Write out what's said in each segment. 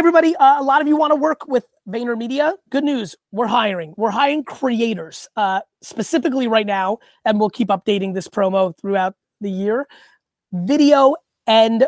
everybody. Uh, a lot of you want to work with VaynerMedia. Good news. We're hiring. We're hiring creators uh, specifically right now, and we'll keep updating this promo throughout the year. Video and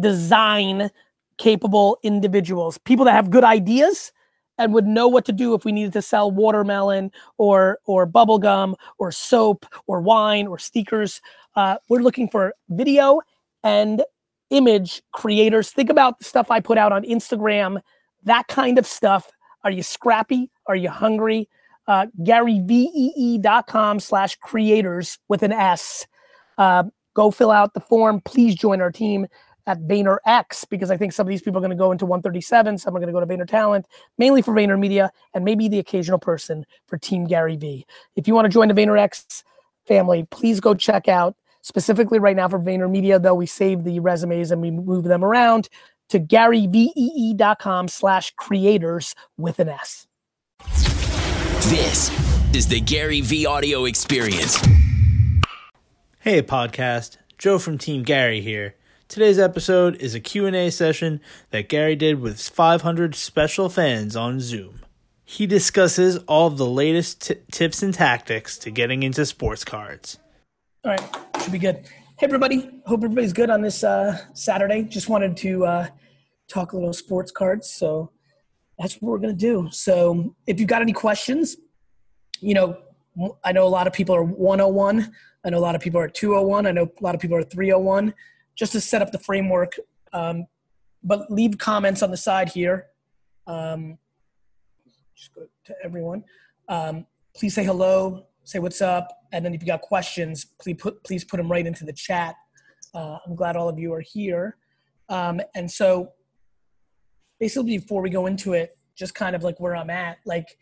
design capable individuals, people that have good ideas and would know what to do if we needed to sell watermelon or or bubble gum or soap or wine or stickers. Uh, we're looking for video and image creators. Think about the stuff I put out on Instagram, that kind of stuff. Are you scrappy? Are you hungry? Uh, GaryVee.com slash creators with an S. Uh, go fill out the form. Please join our team at VaynerX because I think some of these people are going to go into 137. Some are going to go to Vayner Talent, mainly for Vayner Media, and maybe the occasional person for Team GaryVee. If you want to join the VaynerX family, please go check out specifically right now for VaynerMedia, though we save the resumes and we move them around to GaryVee.com slash creators with an S. This is the GaryVee audio experience. Hey podcast, Joe from Team Gary here. Today's episode is a Q&A session that Gary did with 500 special fans on Zoom. He discusses all of the latest t- tips and tactics to getting into sports cards. All right, should be good. Hey everybody, hope everybody's good on this uh, Saturday. Just wanted to uh, talk a little sports cards, so that's what we're gonna do. So if you've got any questions, you know, I know a lot of people are 101. I know a lot of people are 201. I know a lot of people are 301 just to set up the framework. Um, but leave comments on the side here. Um, just go to everyone. Um, please say hello, say what's up, and then if you got questions, please put please put them right into the chat. Uh, I'm glad all of you are here. Um, and so, basically, before we go into it, just kind of like where I'm at, like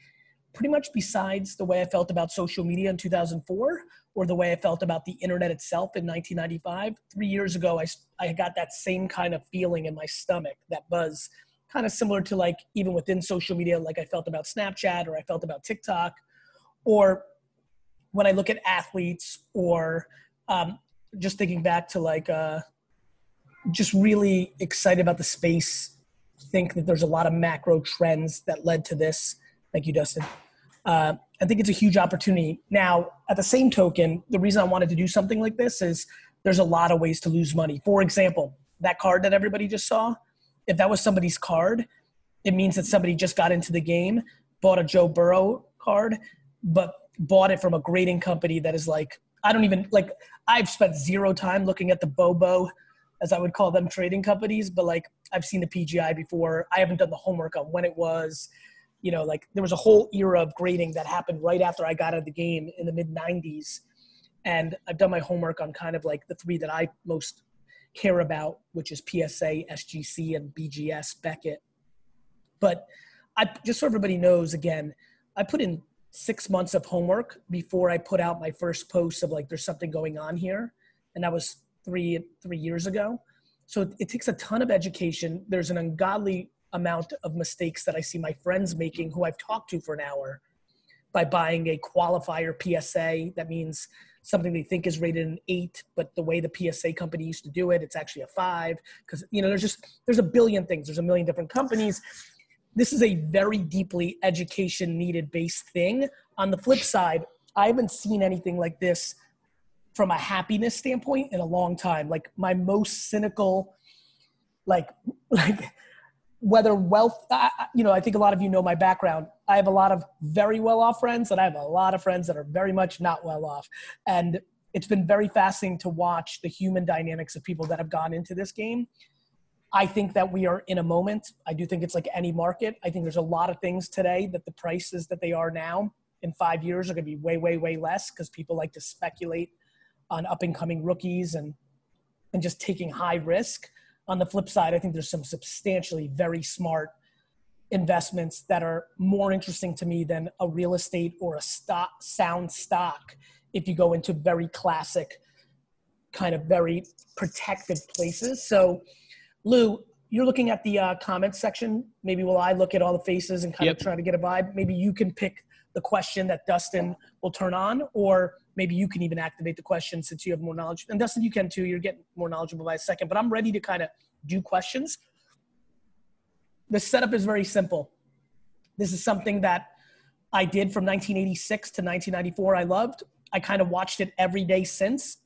pretty much besides the way I felt about social media in 2004 or the way I felt about the internet itself in 1995. Three years ago, I, I got that same kind of feeling in my stomach, that buzz, kind of similar to like even within social media, like I felt about Snapchat or I felt about TikTok. Or when I look at athletes or um, just thinking back to like uh, just really excited about the space, think that there's a lot of macro trends that led to this. Thank you, Dustin. Uh, I think it's a huge opportunity. Now, at the same token, the reason I wanted to do something like this is there's a lot of ways to lose money. For example, that card that everybody just saw, if that was somebody's card, it means that somebody just got into the game, bought a Joe Burrow card, but bought it from a grading company that is like, I don't even like, I've spent zero time looking at the Bobo, as I would call them, trading companies, but like I've seen the PGI before. I haven't done the homework on when it was you know, like there was a whole era of grading that happened right after I got out of the game in the mid 90s. And I've done my homework on kind of like the three that I most care about, which is PSA, SGC, and BGS Beckett. But I just so everybody knows again, I put in six months of homework before I put out my first post of like there's something going on here. And that was three three years ago. So it, it takes a ton of education. There's an ungodly amount of mistakes that I see my friends making who I've talked to for an hour by buying a qualifier PSA. That means something they think is rated an eight, but the way the PSA company used to do it, it's actually a five. Because you know, there's just there's a billion things. There's a million different companies. This is a very deeply education needed based thing. On the flip side, I haven't seen anything like this from a happiness standpoint in a long time. Like my most cynical, like like whether wealth, you know, I think a lot of you know my background. I have a lot of very well off friends, and I have a lot of friends that are very much not well off. And it's been very fascinating to watch the human dynamics of people that have gone into this game. I think that we are in a moment. I do think it's like any market. I think there's a lot of things today that the prices that they are now in five years are going to be way, way, way less because people like to speculate on up and coming rookies and and just taking high risk on the flip side, I think there's some substantially very smart investments that are more interesting to me than a real estate or a stock sound stock if you go into very classic kind of very protected places so lou you're looking at the uh, comments section maybe will i look at all the faces and kind yep. of try to get a vibe maybe you can pick the question that dustin will turn on or maybe you can even activate the question since you have more knowledge. And Dustin, you can too. You're getting more knowledgeable by a second. But I'm ready to kind of do questions. the setup is very simple. This is something that I did from 1986 to 1994. I loved. I kind of watched it every day since.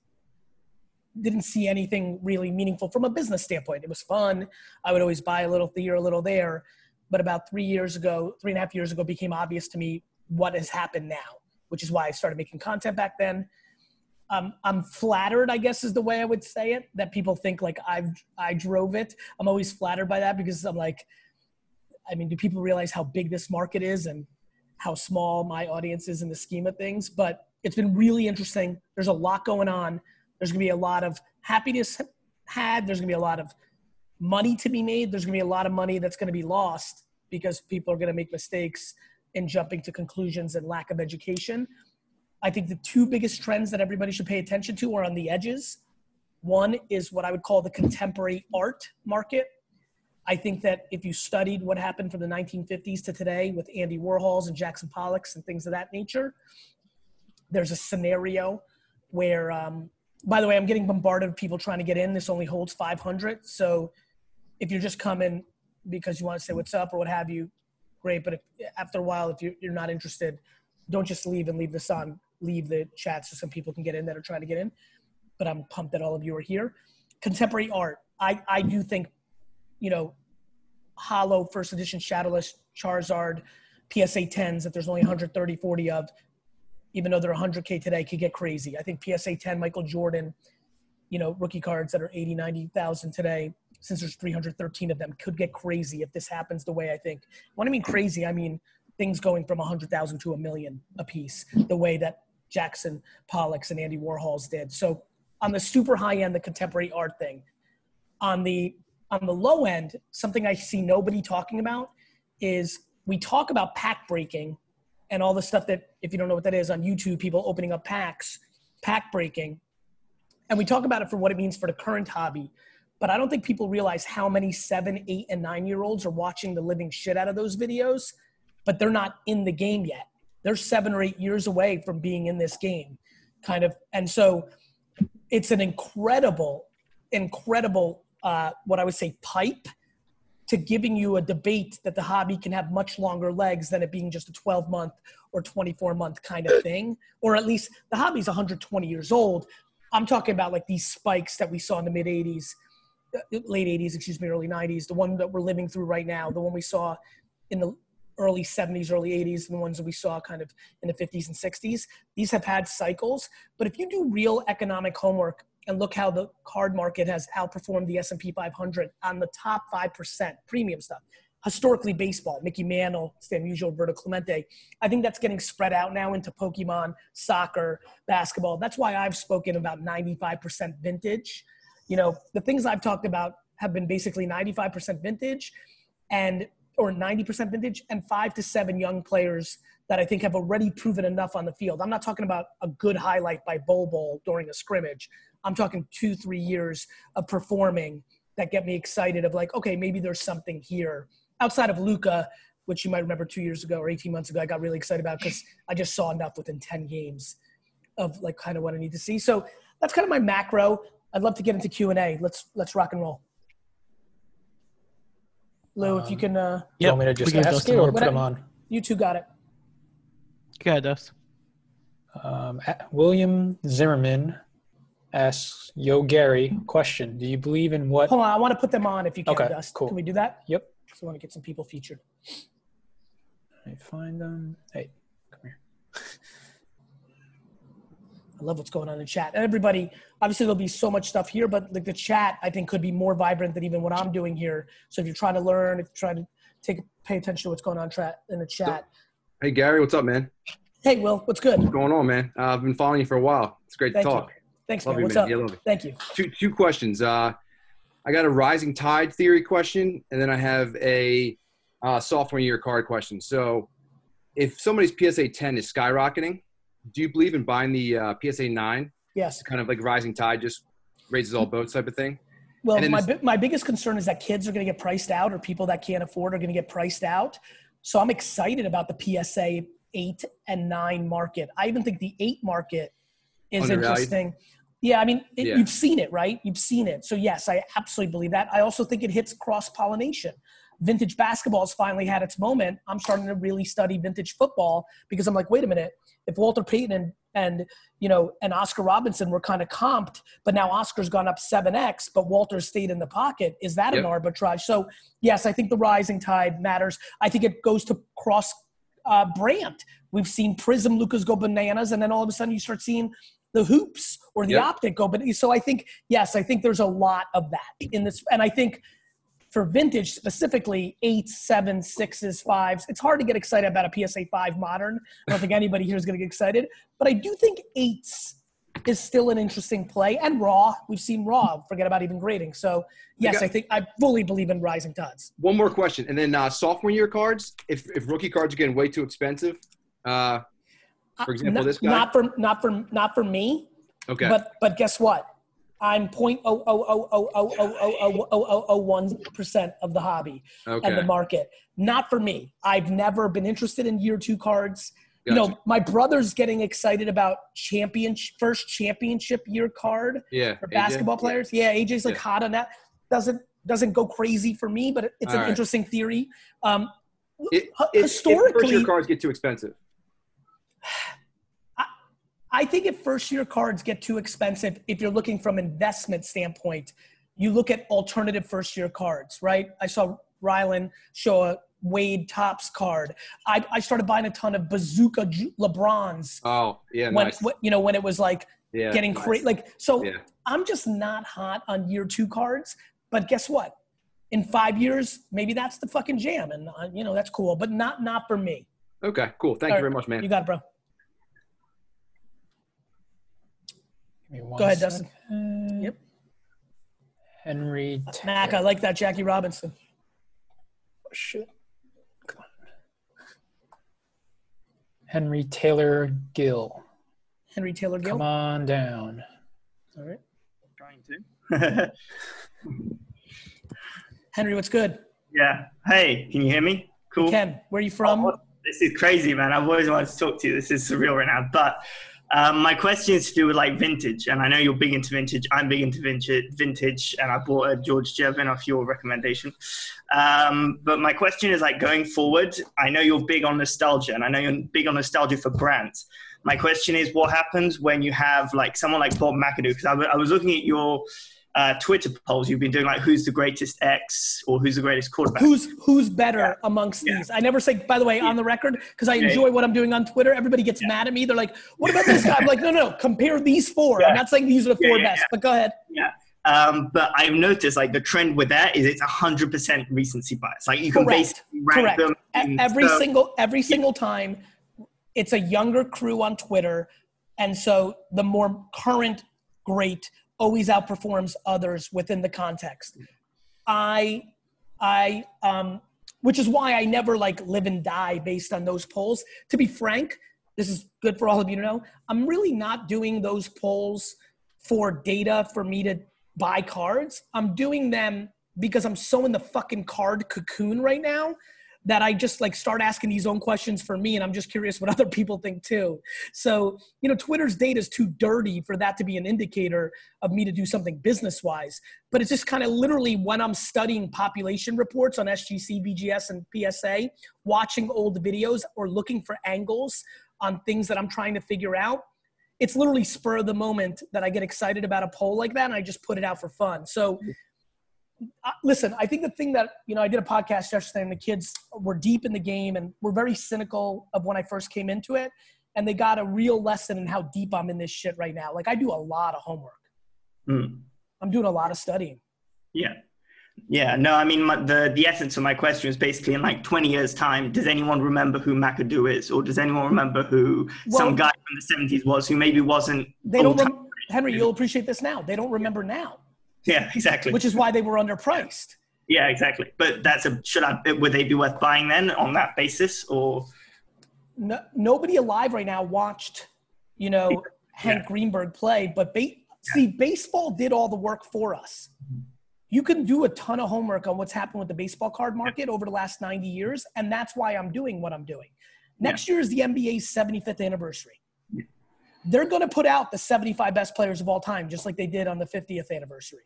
Didn't see anything really meaningful from a business standpoint. It was fun. I would always buy a little here, a little there. But about three years ago, three and a half years ago, became obvious to me what has happened now, which is why I started making content back then. Um, I'm flattered, I guess is the way I would say it, that people think like I've I drove it. I'm always flattered by that because I'm like, I mean, do people realize how big this market is and how small my audience is in the scheme of things? But it's been really interesting. There's a lot going on. There's gonna be a lot of happiness had. There's gonna be a lot of money to be made. There's gonna be a lot of money that's gonna be lost because people are gonna make mistakes in jumping to conclusions and lack of education. I think the two biggest trends that everybody should pay attention to are on the edges. One is what I would call the contemporary art market. I think that if you studied what happened from the 1950s to today with Andy Warhols and Jackson Pollocks and things of that nature, there's a scenario where, um, by the way, I'm getting bombarded with people trying to get in. This only holds 500. So if you're just coming because you want to say what's up or what have you, great. But if, after a while, if you're, you're not interested, don't just leave and leave this on leave the chat so some people can get in that are trying to get in. But I'm pumped that all of you are here. Contemporary art. I, I do think, you know, Holo, first edition Shadowless Charizard PSA 10s that there's only 130, 40 of, even though they're 100K today, could get crazy. I think PSA 10 Michael Jordan, you know, rookie cards that are 80, 90,000 today, since there's 313 of them, could get crazy if this happens the way I think. When I mean crazy, I mean things going from 100,000 to a million a piece, the way that Jackson Pollocks and Andy Warhols did. So on the super high end, the contemporary art thing. On the on the low end, something I see nobody talking about is we talk about pack breaking and all the stuff that if you don't know what that is on YouTube, people opening up packs, pack breaking. And we talk about it for what it means for the current hobby. But I don't think people realize how many seven, eight, and nine year olds are watching the living shit out of those videos, but they're not in the game yet they're seven or eight years away from being in this game kind of and so it's an incredible incredible uh, what i would say pipe to giving you a debate that the hobby can have much longer legs than it being just a 12 month or 24 month kind of thing or at least the hobby's 120 years old i'm talking about like these spikes that we saw in the mid 80s uh, late 80s excuse me early 90s the one that we're living through right now the one we saw in the early 70s, early 80s, and the ones that we saw kind of in the 50s and 60s. These have had cycles, but if you do real economic homework and look how the card market has outperformed the S&P 500 on the top 5% premium stuff, historically baseball, Mickey Mantle, Stan Musial, Roberto Clemente, I think that's getting spread out now into Pokemon, soccer, basketball. That's why I've spoken about 95% vintage. You know, the things I've talked about have been basically 95% vintage and or 90% vintage and five to seven young players that I think have already proven enough on the field. I'm not talking about a good highlight by Bol Bol during a scrimmage. I'm talking two, three years of performing that get me excited of like, okay, maybe there's something here. Outside of Luka, which you might remember two years ago or 18 months ago, I got really excited about because I just saw enough within 10 games of like kind of what I need to see. So that's kind of my macro. I'd love to get into Q&A. Let's, let's rock and roll. Lou, if you can. Uh, you want me to just ask you or put them on? You two got it. Go ahead, Dust. Um, William Zimmerman asks Yo Gary question: Do you believe in what? Hold on, I want to put them on if you can, okay, Dust. Cool. Can we do that? Yep. So I want to get some people featured. I find them. Hey, come here. I love what's going on in the chat. And everybody, obviously there'll be so much stuff here, but like the chat, I think could be more vibrant than even what I'm doing here. So if you're trying to learn, if you're trying to take pay attention to what's going on in the chat. Hey Gary, what's up, man? Hey Will, what's good? What's going on, man? Uh, I've been following you for a while. It's great Thank to talk. You. Thanks, love man. You, what's man. up? Yeah, love. Thank you. Two two questions. Uh, I got a rising tide theory question, and then I have a uh, sophomore year card question. So, if somebody's PSA 10 is skyrocketing, do you believe in buying the uh, PSA 9 Yes. kind of like rising tide just raises all boats type of thing. Well, my, bi- my biggest concern is that kids are going to get priced out or people that can't afford are going to get priced out. So I'm excited about the PSA 8 and 9 market. I even think the 8 market is Undervalued. interesting. Yeah, I mean, it, Yeah. you've seen it, right? You've seen it. So, yes, I absolutely believe that. I also think it hits cross pollination. vintage basketball has finally had its moment, I'm starting to really study vintage football because I'm like, wait a minute, if Walter Payton and and you know and Oscar Robertson were kind of comped, but now Oscar's gone up seven x, but Walter stayed in the pocket. Is that Yep. an arbitrage? So yes, I think the rising tide matters. I think it goes to cross uh, brand. We've seen Prizm Lukas go bananas, and then all of a sudden you start seeing the hoops or the Yep. optic go. But so I think yes, I think there's a lot of that in this, and I think for vintage specifically, eights, sevens, sixes, fives. It's hard to get excited about a PSA five modern. I don't think anybody here is going to get excited, but I do think eights is still an interesting play. And raw, we've seen raw. Forget about even grading. So yes, got- I think I fully believe in rising tides. One more question, and then uh, sophomore year cards. If if rookie cards are getting way too expensive, uh, For example, not, this guy? Not for not for not for me. okay, But but guess what? I'm point oh oh oh oh oh oh oh oh oh oh oh one percent of the hobby and the market. Not for me. I've never been interested in year two cards. You know, my brother's getting excited about champion first championship year card yeah, for AJ? basketball players. Yeah, AJ's like Yeah. hot on that. Doesn't doesn't go crazy for me, but it's an All right. interesting theory. Um, It, it, historically- if first year cards get too expensive. I think if first year cards get too expensive, if you're looking from an investment standpoint, you look at alternative first year cards, right? I saw Rylan show a Wade Topps card. I, I started buying a ton of Bazooka LeBrons Oh, yeah, when, nice. when you know when it was like yeah, getting nice. crazy. Like so, Yeah. I'm just not hot on year two cards. But guess what? In five years, maybe that's the fucking jam, and uh, you know that's cool. But not not for me. Okay, cool. Thank All you right, very much, man. You got it, bro. Give me one Go ahead, Dustin. Yep. Henry Mac, I like that Jackie Robinson. Oh, shit. Come on. Henry Taylor Gill. Henry Taylor Gill. Come on down. All right. Trying to. Henry, what's good? yeah. Hey, can you hear me? Cool. Ken, where are you from? Oh, this is crazy, man. I've always wanted to talk to you. This is surreal right now. But um, my question is to do with like vintage, and I know you're big into vintage. I'm big into vintage, and I bought a George Gervin off your recommendation. Um, but my question is like going forward. I know you're big on nostalgia, and I know you're big on nostalgia for brands. My question is, what happens when you have like someone like Bob McAdoo? Because I, w- I was looking at your uh, Twitter polls. You've been doing like who's the greatest X or who's the greatest quarterback. Who's who's better Yeah. amongst Yeah. these? I never say, by the way, on the record, because I enjoy what I'm doing on Twitter. Everybody gets mad at me. They're like, "What about this guy?" I'm like, "No, no, no. Compare these four. I'm not saying these are the four best, but go ahead." Yeah. Um, but I've noticed like the trend with that is it's hundred percent recency bias. Like you can Correct. basically rank Correct. them. Every so- single every single time, it's a younger crew on Twitter, and so the more current great always outperforms others within the context. I, I, um, which is why I never like live and die based on those polls. To be frank, this is good for all of you to know. I'm really not doing those polls for data for me to buy cards. I'm doing them because I'm so in the fucking card cocoon right now that I just like start asking these own questions for me and I'm just curious what other people think too. So, you know, Twitter's data is too dirty for that to be an indicator of me to do something business wise. But it's just kind of literally when I'm studying population reports on SGC, BGS, and PSA, watching old videos or looking for angles on things that I'm trying to figure out. It's literally spur of the moment that I get excited about a poll like that and I just put it out for fun. So, uh, listen, I think the thing that, you know, I did a podcast yesterday and the kids were deep in the game and were very cynical of when I first came into it. And they got a real lesson in how deep I'm in this shit right now. Like I do a lot of homework. Hmm. I'm doing a lot of studying. Yeah. Yeah, no, I mean, my, the, the essence of my question is basically in like 20 years' time, does anyone remember who McAdoo is? Or does anyone remember who Well- some guy from the 70s was who maybe wasn't. They don't, rem- Henry, you'll appreciate this now. They don't remember now, Yeah, exactly. which is why they were underpriced. yeah, exactly. But that's a, should I, would they be worth buying then on that basis? Or, no, nobody alive right now watched, you know, Hank Greenberg play, but ba- see, baseball did all the work for us. You can do a ton of homework on what's happened with the baseball card market over the last 90 years, and that's why I'm doing what I'm doing. Next year is the NBA's 75th anniversary. They're going to put out the 75 best players of all time, just like they did on the 50th anniversary.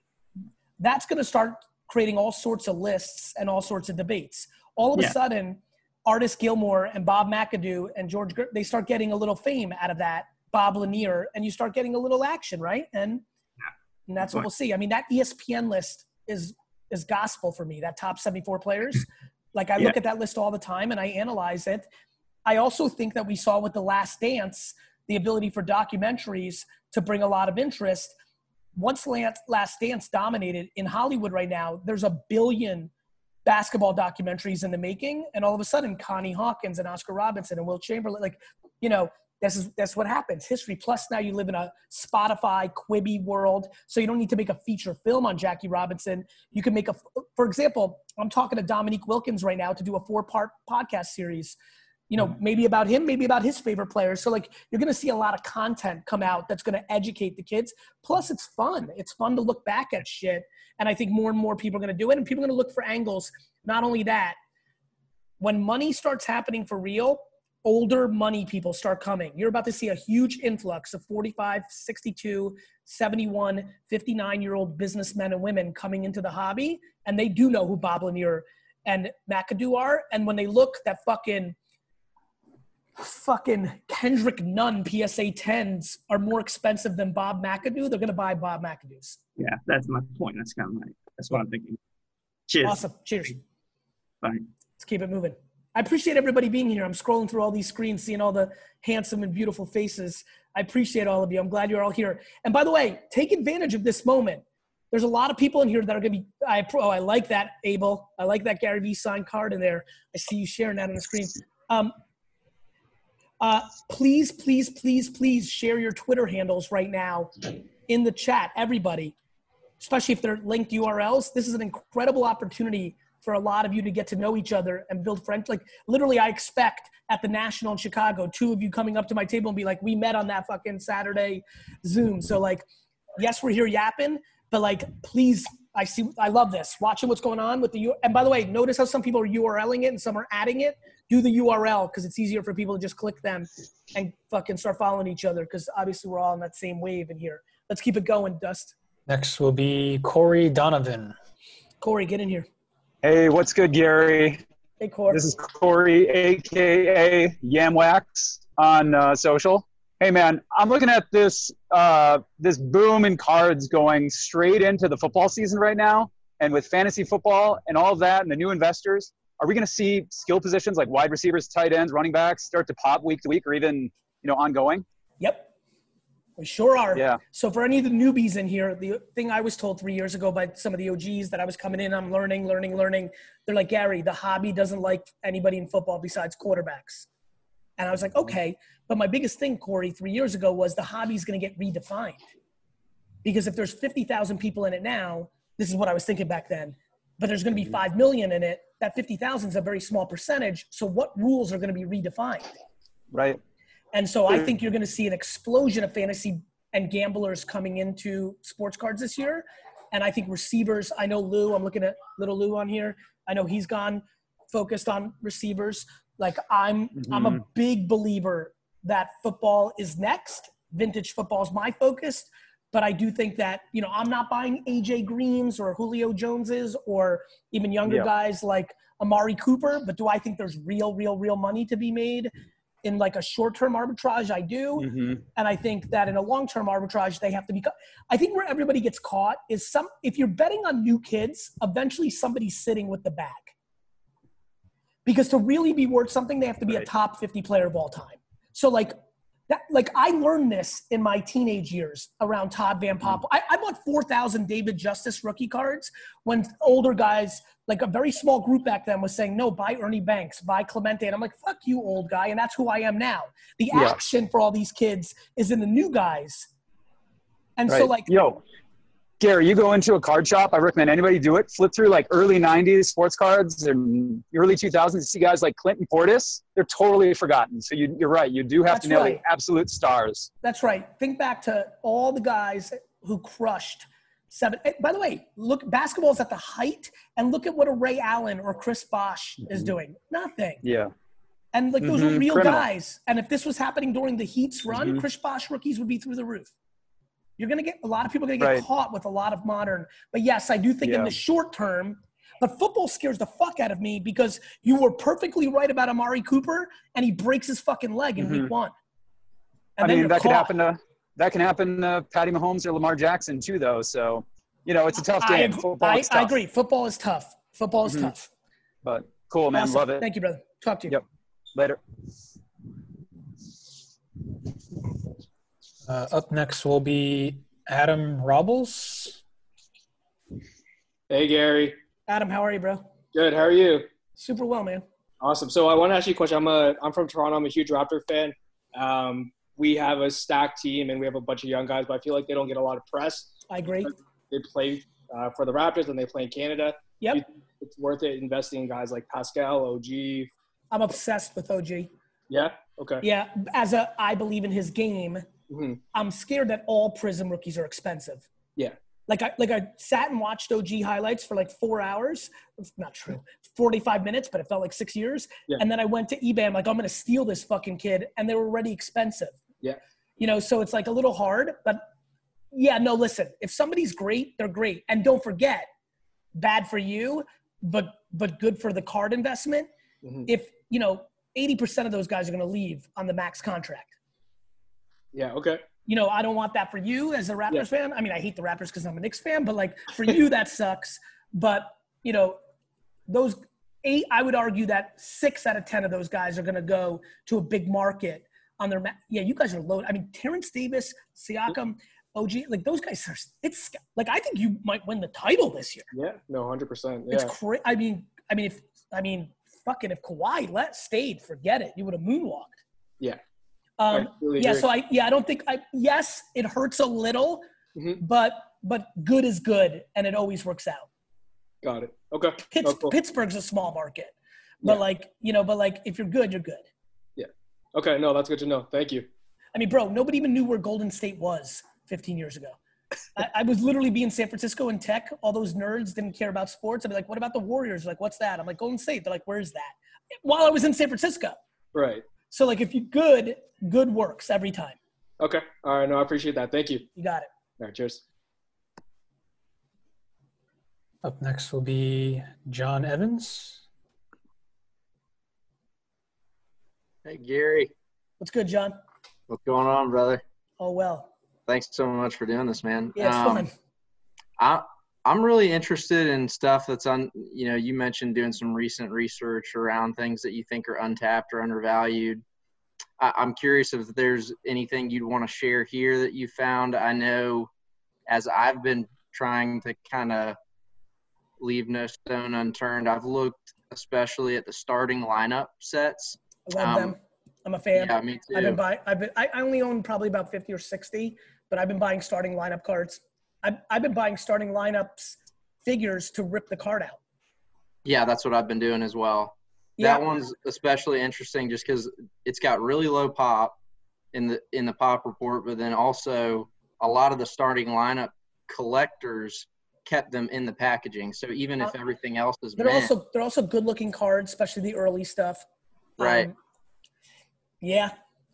That's going to start creating all sorts of lists and all sorts of debates. All of Yeah. a sudden, Artis Gilmore and Bob McAdoo and George, Gr- they start getting a little fame out of that. Bob Lanier, and you start getting a little action, right? And yeah. and that's what we'll see. I mean, that ESPN list is is gospel for me. That top seventy four players, like I look at that list all the time and I analyze it. I also think that we saw with the Last Dance the ability for documentaries to bring a lot of interest. Once Last Dance dominated in Hollywood right now, there's a billion basketball documentaries in the making, and all of a sudden, Connie Hawkins and Oscar Robertson and Wilt Chamberlain, like you know, this is that's what happens. History. Plus, now you live in a Spotify Quibi world, so you don't need to make a feature film on Jackie Robinson. You can make a, for example, I'm talking to Dominique Wilkins right now to do a four part podcast series. You know, maybe about him, maybe about his favorite players. So like, you're going to see a lot of content come out that's going to educate the kids. Plus, it's fun. It's fun to look back at shit, and I think more and more people are going to do it, and people are going to look for angles. Not only that, when money starts happening for real, older money people start coming. You're about to see a huge influx of 45, 62, 71, 59 year old businessmen and women coming into the hobby. And they do know who Bob Lanier and McAdoo are. And when they look, that fucking fucking Kendrick Nunn PSA 10s are more expensive than Bob McAdoo, they're going to buy Bob McAdoo's. Yeah, that's my point. That's kind of my, that's what I'm thinking. Cheers. Awesome. Cheers. Bye. Let's keep it moving. I appreciate everybody being here. I'm scrolling through all these screens, seeing all the handsome and beautiful faces. I appreciate all of you. I'm glad you're all here. And by the way, take advantage of this moment. There's a lot of people in here that are going to be. I oh, I like that, Abel. I like that Gary V signed card in there. I see you sharing that on the screen. Um, uh, please, please, please, please share your Twitter handles right now in the chat, everybody, especially if they're linked URLs. This is an incredible opportunity for a lot of you to get to know each other and build friends. Like literally, I expect at the National in Chicago, two of you coming up to my table and be like, "We met on that fucking Saturday Zoom." So like, yes, we're here yapping, but like, please, I see, I love this. Watching what's going on with the U. And by the way, notice how some people are URLing it and some are adding it. Do the URL because it's easier for people to just click them and fucking start following each other because obviously we're all on that same wave in here. Let's keep it going, Dust. Next will be Corey Donovan. Corey, get in here. Hey, what's good, Gary? Hey, Corey. This is Corey, aka Yamwax, on uh, social. Hey, man, I'm looking at this uh, this boom in cards going straight into the football season right now, and with fantasy football and all of that, and the new investors, are we going to see skill positions like wide receivers, tight ends, running backs start to pop week to week, or even you know ongoing? Yep. We sure are. Yeah. So for any of the newbies in here, the thing I was told three years ago by some of the OGs that I was coming in, I'm learning, learning, learning. They're like, Gary, the hobby doesn't like anybody in football besides quarterbacks. And I was like, okay. But my biggest thing, Corey, three years ago was the hobby's going to get redefined. Because if there's 50,000 people in it now, this is what I was thinking back then, but there's going to be mm-hmm. 5 million in it. That 50,000 is a very small percentage. So what rules are going to be redefined? Right. And so I think you're going to see an explosion of fantasy and gamblers coming into sports cards this year. And I think receivers, I know Lou, I'm looking at little Lou on here. I know he's gone focused on receivers. Like I'm I'm a mm-hmm. big believer that football is next. Vintage football is my focus. But I do think that, you know, I'm not buying AJ Greens or Julio Joneses or even younger Yeah. guys like Amari Cooper. But do I think there's real, real, real money to be made in like a short term arbitrage? I do. hmm And I think that in a long term arbitrage, they have to be. I think where everybody gets caught is some. If you're betting on new kids, eventually somebody's sitting with the bag. Because to really be worth something, they have to be a top 50 player of all time. So like that, like I learned this in my teenage years around Todd Van mm. Poppel. I, I bought 4,000 David Justice rookie cards when older guys, like a very small group back then, was saying, no, buy Ernie Banks, buy Clemente. And I'm like, fuck you, old guy. And that's who I am now. The Yeah. action for all these kids is in the new guys. And Right. so, like, yo, Gary, you go into a card shop. I recommend anybody do it. Flip through like early '90s sports cards and early 2000s. You see guys like Clinton Portis. They're totally forgotten. So you, you're right. You do have That's to nail right. the absolute stars. That's right. Think back to all the guys who crushed seven. eh, By the way, look, basketball's at the height, and look at what a Ray Allen or Chris Bosh is doing. Nothing. Yeah. And like those are Mhm, real criminal. guys. And if this was happening during the Heat's run, Mhm. Chris Bosh rookies would be through the roof. You're gonna get a lot of people are gonna get Right. caught with a lot of modern. But yes, I do think in the short term. But football scares the fuck out of me because you were perfectly right about Amari Cooper, and he breaks his fucking leg in week one. I And then mean, that could happen to that can happen to Patty Mahomes or Lamar Jackson too, though. So, you know, it's a tough game. agree- Football I, is I agree. Football is tough. Football is Mhm. tough. But cool, man. Awesome. Love it. Thank you, brother. Talk to you. Yep. Later. Uh, up next will be Adam Robles. Hey, Gary. Adam, how are you, bro? Good. How are you? Super well, man. Awesome. So I want to ask you a question. I'm a I'm from Toronto. I'm a huge Raptor fan. Um, we have a stacked team and we have a bunch of young guys, but I feel like they don't get a lot of press. I agree. They play uh, for the Raptors and they play in Canada. Yep. It's worth it investing in guys like Pascal, OG. I'm obsessed with OG. Yeah. Okay. Yeah, as a I believe in his game. Mhm. I'm scared that all Prizm rookies are expensive. Yeah. Like I like I sat and watched OG highlights for like four hours. It's not true. 45 minutes, but it felt like six years. Yeah. And then I went to eBay. I'm like, I'm gonna steal this fucking kid, and they were already expensive. Yeah. You know, so it's like a little hard, but yeah, no, listen, if somebody's great, they're great. And don't forget, bad for you, but but good for the card investment. Mhm. If you know, 80% of those guys are gonna leave on the max contract Yeah. Okay. you know, I don't want that for you as a Raptors fan. I mean, I hate the Raptors because I'm a Knicks fan, but like for you, that sucks. But you know, those eight, I would argue that six out of ten of those guys are going to go to a big market on their. Ma- yeah, you guys are low. I mean, Terence Davis, Siakam, OG, like those guys are. It's like I think you might win the title this year. Yeah. No. Hundred percent. It's crazy. I mean, I mean, if I mean, fucking, if Kawhi let stayed, forget it. You would have moonwalked. Yeah. Um, yeah. agree. So I yeah I don't think I yes it hurts a little, Mhm. but but good is good and it always works out. Got it. Okay. Pitts, Oh, cool. Pittsburgh's a small market, but Yeah. like you know, but like if you're good, you're good. Yeah. Okay. No, that's good to know. Thank you. I mean, bro, nobody even knew where Golden State was 15 years ago. I, I was literally be in San Francisco in tech. All those nerds didn't care about sports. I'd be like, "What about the Warriors?" Like, "What's that?" I'm like, "Golden State." They're like, "Where's that?" While I was in San Francisco. Right. So like, if you're good, good works every time. Okay. All right. No, I appreciate that. Thank you. You got it. All right. Cheers. Up next will be John Evans. Hey Gary, What's good, John? what's going on, brother? Oh well. Thanks so much for doing this, man. Yeah, it's Um, fun. I I'm really interested in stuff that's on. You know, you mentioned doing some recent research around things that you think are untapped or undervalued. I, I'm curious if there's anything you'd want to share here that you found. I know, as I've been trying to kind of leave no stone unturned, I've looked especially at the starting lineup sets. I love um, them. I'm a fan. Yeah, me too. I've been buying. I've been. I I only own probably about fifty or sixty, but I've been buying starting lineup cards. I've I've been buying starting lineups figures to rip the card out. Yeah, that's what I've been doing as well. Yeah. That one's especially interesting just because it's got really low pop in the in the pop report, but then also a lot of the starting lineup collectors kept them in the packaging. So even if Uh, everything else is They're mint, also they're also good looking cards, especially the early stuff. Right. Um, yeah,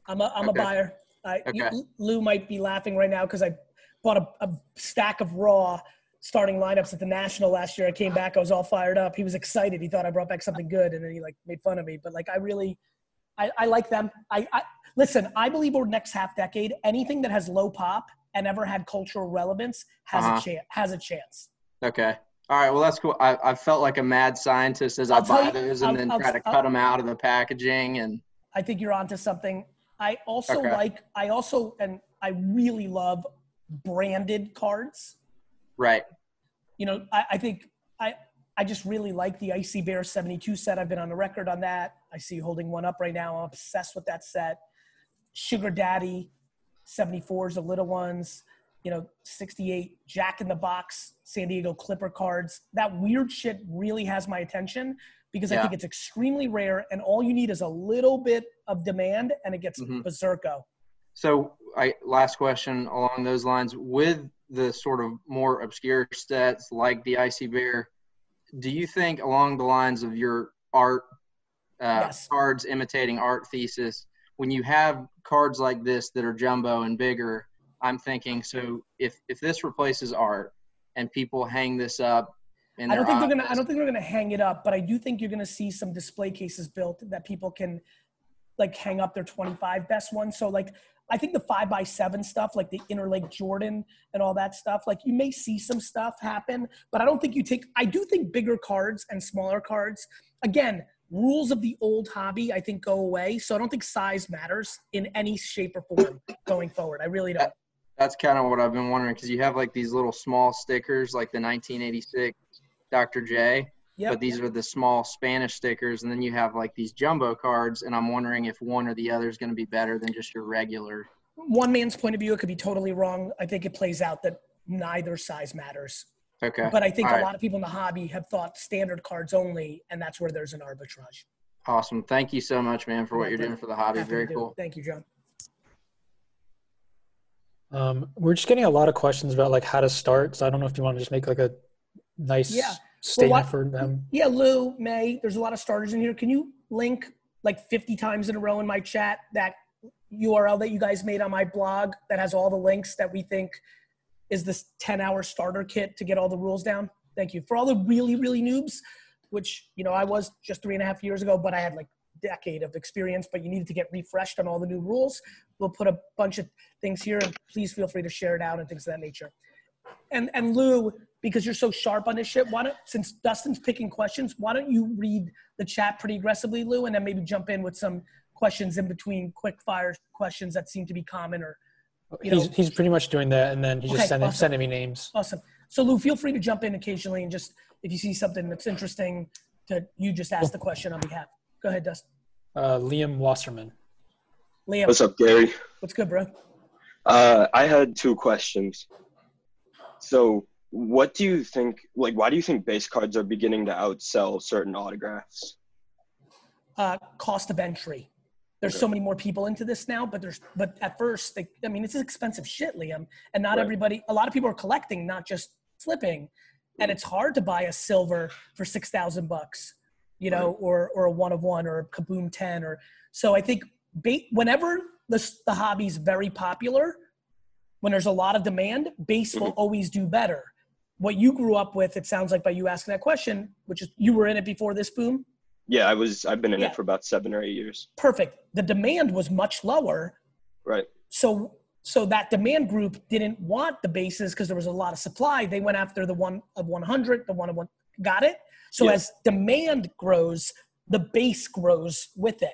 I'm a I'm Okay. a buyer. I, you- Okay. Lou might be laughing right now because I bought a, a stack of raw starting lineups at the national last year. I came back, I was all fired up. He was excited. He thought I brought back something good, and then he like made fun of me. But like I really, I, I like them. I, I listen. I believe over the next half decade, anything that has low pop and ever had cultural relevance has Uh-huh. a chance. Has a chance. okay. All right, well that's cool. I, I felt like a mad scientist as I'll I buy those and I'll- then I'll- try to cut them out of the packaging and I think you're onto something. I also Okay. like. I also and I really love branded cards. right. You know, I, I think I I just really like the Icee Bear 72 set. I've been on the record on that. I see you holding one up right now. I'm obsessed with that set. Sugar Daddy 74s, the little ones. You know, 68 Jack in the Box San Diego Clipper cards. That weird shit really has my attention because I think it's extremely rare, and all you need is a little bit of demand, and it gets Mhm. berserko. So, I last question along those lines with the sort of more obscure sets like the Icee Bear. Do you think along the lines of your art uh, Yes. cards imitating art thesis, when you have cards like this that are jumbo and bigger, I'm thinking so if if this replaces art and people hang this up I don't think they're gonna. I don't think they're gonna hang it up, but I do think you're gonna see some display cases built that people can, like, hang up their 25 best ones. So like, I think the five by seven stuff, like the interlake Jordan and all that stuff, like you may see some stuff happen, but I don't think you take. I do think bigger cards and smaller cards. Again, rules of the old hobby, I think, go away. So I don't think size matters in any shape or form going forward. I really don't. That's kind of what I've been wondering because you have like these little small stickers, like the 1986 Dr. J. Yep. But these are the small Spanish stickers, and then you have like these jumbo cards, and I'm wondering if one or the other is going to be better than just your regular. One man's point of view, it could be totally wrong. I think it plays out that neither size matters. Okay. But I think All a right. lot of people in the hobby have thought standard cards only, and that's where there's an arbitrage. Awesome. Thank you so much, man, for what Yeah, you're doing for the hobby. Happy Very do it. cool. Thank you, John. Um, we're just getting a lot of questions about like how to start. So I don't know if you want to just make like a nice Yeah. Statement what- them. Yeah, Lou, May, there's a lot of starters in here. Can you link like 50 times in a row in my chat that URL that you guys made on my blog that has all the links that we think is this 10 hour starter kit to get all the rules down? Thank you. For all the really, really noobs, which, you know, I was just three and a half years ago, but I had like decade of experience, but you needed to get refreshed on all the new rules. We'll put a bunch of things here and please feel free to share it out and things of that nature. And and Lou, because you're so sharp on this shit, why don't since Dustin's picking questions, why don't you read the chat pretty aggressively, Lou, and then maybe jump in with some questions in between quick fire questions that seem to be common or you know he's he's pretty much doing that, and then he's Okay, just sending awesome. sending me names. awesome. So Lou, feel free to jump in occasionally and just if you see something that's interesting to you just ask the question on behalf. Go ahead, Dustin. Uh, Liam Wasserman. Liam, What's up, Gary? what's good, bro? Uh, I had two questions. So, what do you think? Like, why do you think base cards are beginning to outsell certain autographs? uh, cost of entry. There's so many more people into this now, but there's but at first, they, I mean, it's expensive shit, Liam, and not Right. everybody. A lot of people are collecting, not just flipping, and it's hard to buy a silver for six thousand bucks, you know, or or a one of one or a kaboom ten or so. I think ba- whenever the the hobby's very popular, when there's a lot of demand, base will always do better. What you grew up with, it sounds like by you asking that question, which is you were in it before this boom. Yeah, I was. I've been in Yeah. it for about seven or eight years. perfect. The demand was much lower. Right. So so that demand group didn't want the bases because there was a lot of supply. They went after the one of 100, the one of one. Got it? So as demand grows, the base grows with it.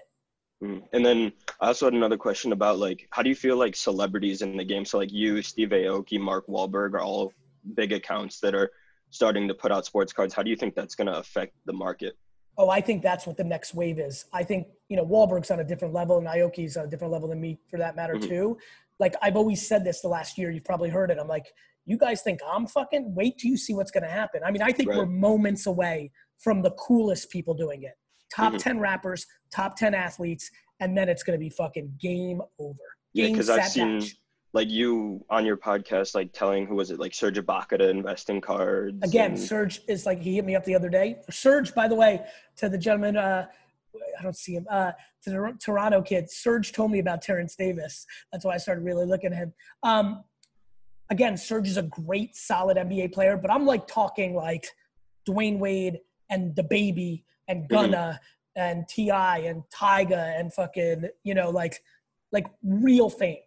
Mm. And then I also had another question about like, how do you feel like celebrities in the game? So like you, Steve Aoki, Mark Wahlberg are all big accounts that are starting to put out sports cards. How do you think that's going to affect the market? Oh, I think that's what the next wave is. I think, you know, Wahlberg's on a different level and Aoki's on a different level than me for that matter Mhm. too. Like I've always said this the last year, you've probably heard it. I'm like, you guys think I'm fucking wait till you see what's gonna happen. I mean, I think Right. we're moments away from the coolest people doing it. Top Mhm. 10 rappers, top 10 athletes, and then it's gonna be fucking game over. Yeah, Game because I've seen match. Like you on your podcast, like telling who was it, like Serge Ibaka to invest in cards. Again, and- Serge is like he hit me up the other day. Serge, by the way, to the gentleman, uh, I don't see him. Uh, to the Toronto kid, Serge told me about Terence Davis. That's why I started really looking at him. Um, again, Serge is a great, solid NBA player, but I'm like talking like Dwyane Wade and DaBaby and Gunna and T.I. and Tyga and fucking you know like like real fame.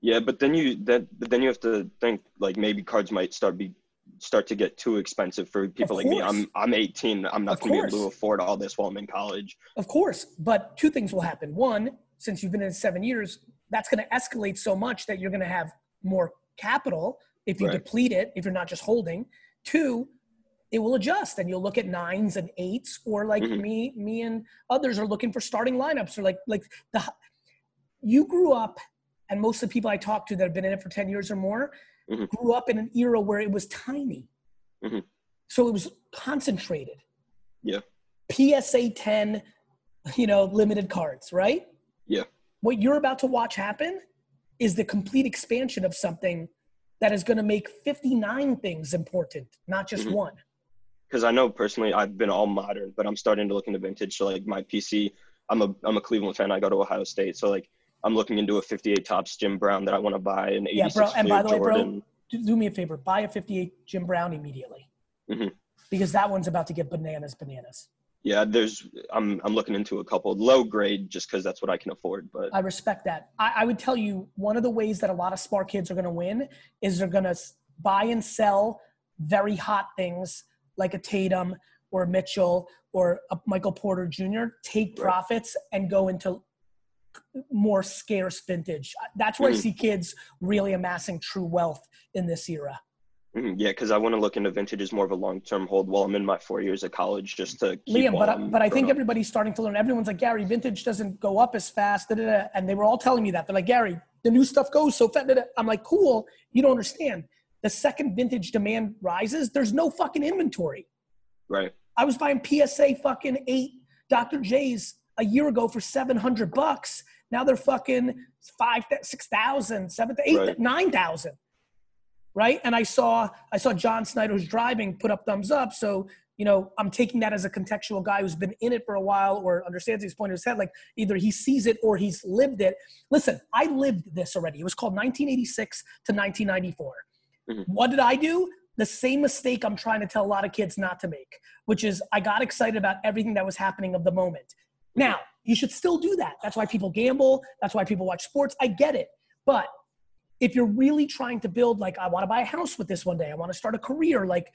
Yeah, but then you that but then you have to think like maybe cards might start be start to get too expensive for people like me. I'm I'm 18. I'm not going to be able to afford all this while I'm in college. Of course, but two things will happen. One, since you've been in seven years, that's going to escalate so much that you're going to have more capital if you Right. deplete it, if you're not just holding. Two, it will adjust and you'll look at nines and eights, or like Mhm. me, me and others are looking for starting lineups, or like like the you grew up, and most of the people I talk to that have been in it for ten years or more Mhm. grew up in an era where it was tiny, Mhm. so it was concentrated. Yeah. PSA 10, you know, limited cards, right? Yeah. What you're about to watch happen is the complete expansion of something that is going to make 59 things important, not just Mhm. one. Because I know personally I've been all modern, but I'm starting to look into vintage. So like my PC, I'm a I'm a Cleveland fan. I go to Ohio State, so like I'm looking into a 58 Topps Jim Brown that I want to buy an 86 Yeah, bro. And by the way, Jordan. bro, do, me a favor. Buy a 58 Jim Brown immediately. Mhm. Because that one's about to get bananas, bananas. Yeah, there's I'm I'm looking into a couple low grade just because that's what I can afford. But I respect that. I, I would tell you one of the ways that a lot of smart kids are going to win is they're going to buy and sell very hot things like a Tatum or a Mitchell or a Michael Porter Jr. Take Right. profits and go into more scarce vintage. That's where I Mhm. see kids really amassing true wealth in this era. Mhm, yeah, because I want to look into vintage as more of a long term hold while I'm in my four years of college, just to keep Liam, but I, but I think up. everybody's starting to learn. Everyone's like Gary, vintage doesn't go up as fast, da, da, da. and they were all telling me that. They're like Gary, the new stuff goes so fast. da." I'm like, cool. You don't understand. The second vintage demand rises, there's no fucking inventory. right. I was buying PSA fucking eight Dr. J's a year ago for seven hundred bucks. Now they're fucking five, six thousand, seven, eight, Right. nine thousand. Right? And I saw I saw John Snyder who's driving put up thumbs up. So you know, I'm taking that as a contextual guy who's been in it for a while or understands his point of his head. Like either he sees it or he's lived it. Listen, I lived this already. It was called 1986 to 1994. Mhm. What did I do? The same mistake I'm trying to tell a lot of kids not to make, which is I got excited about everything that was happening of the moment. Now, you should still do that. That's why people gamble. That's why people watch sports. I get it. But if you're really trying to build, like, I want to buy a house with this one day, I want to start a career, like,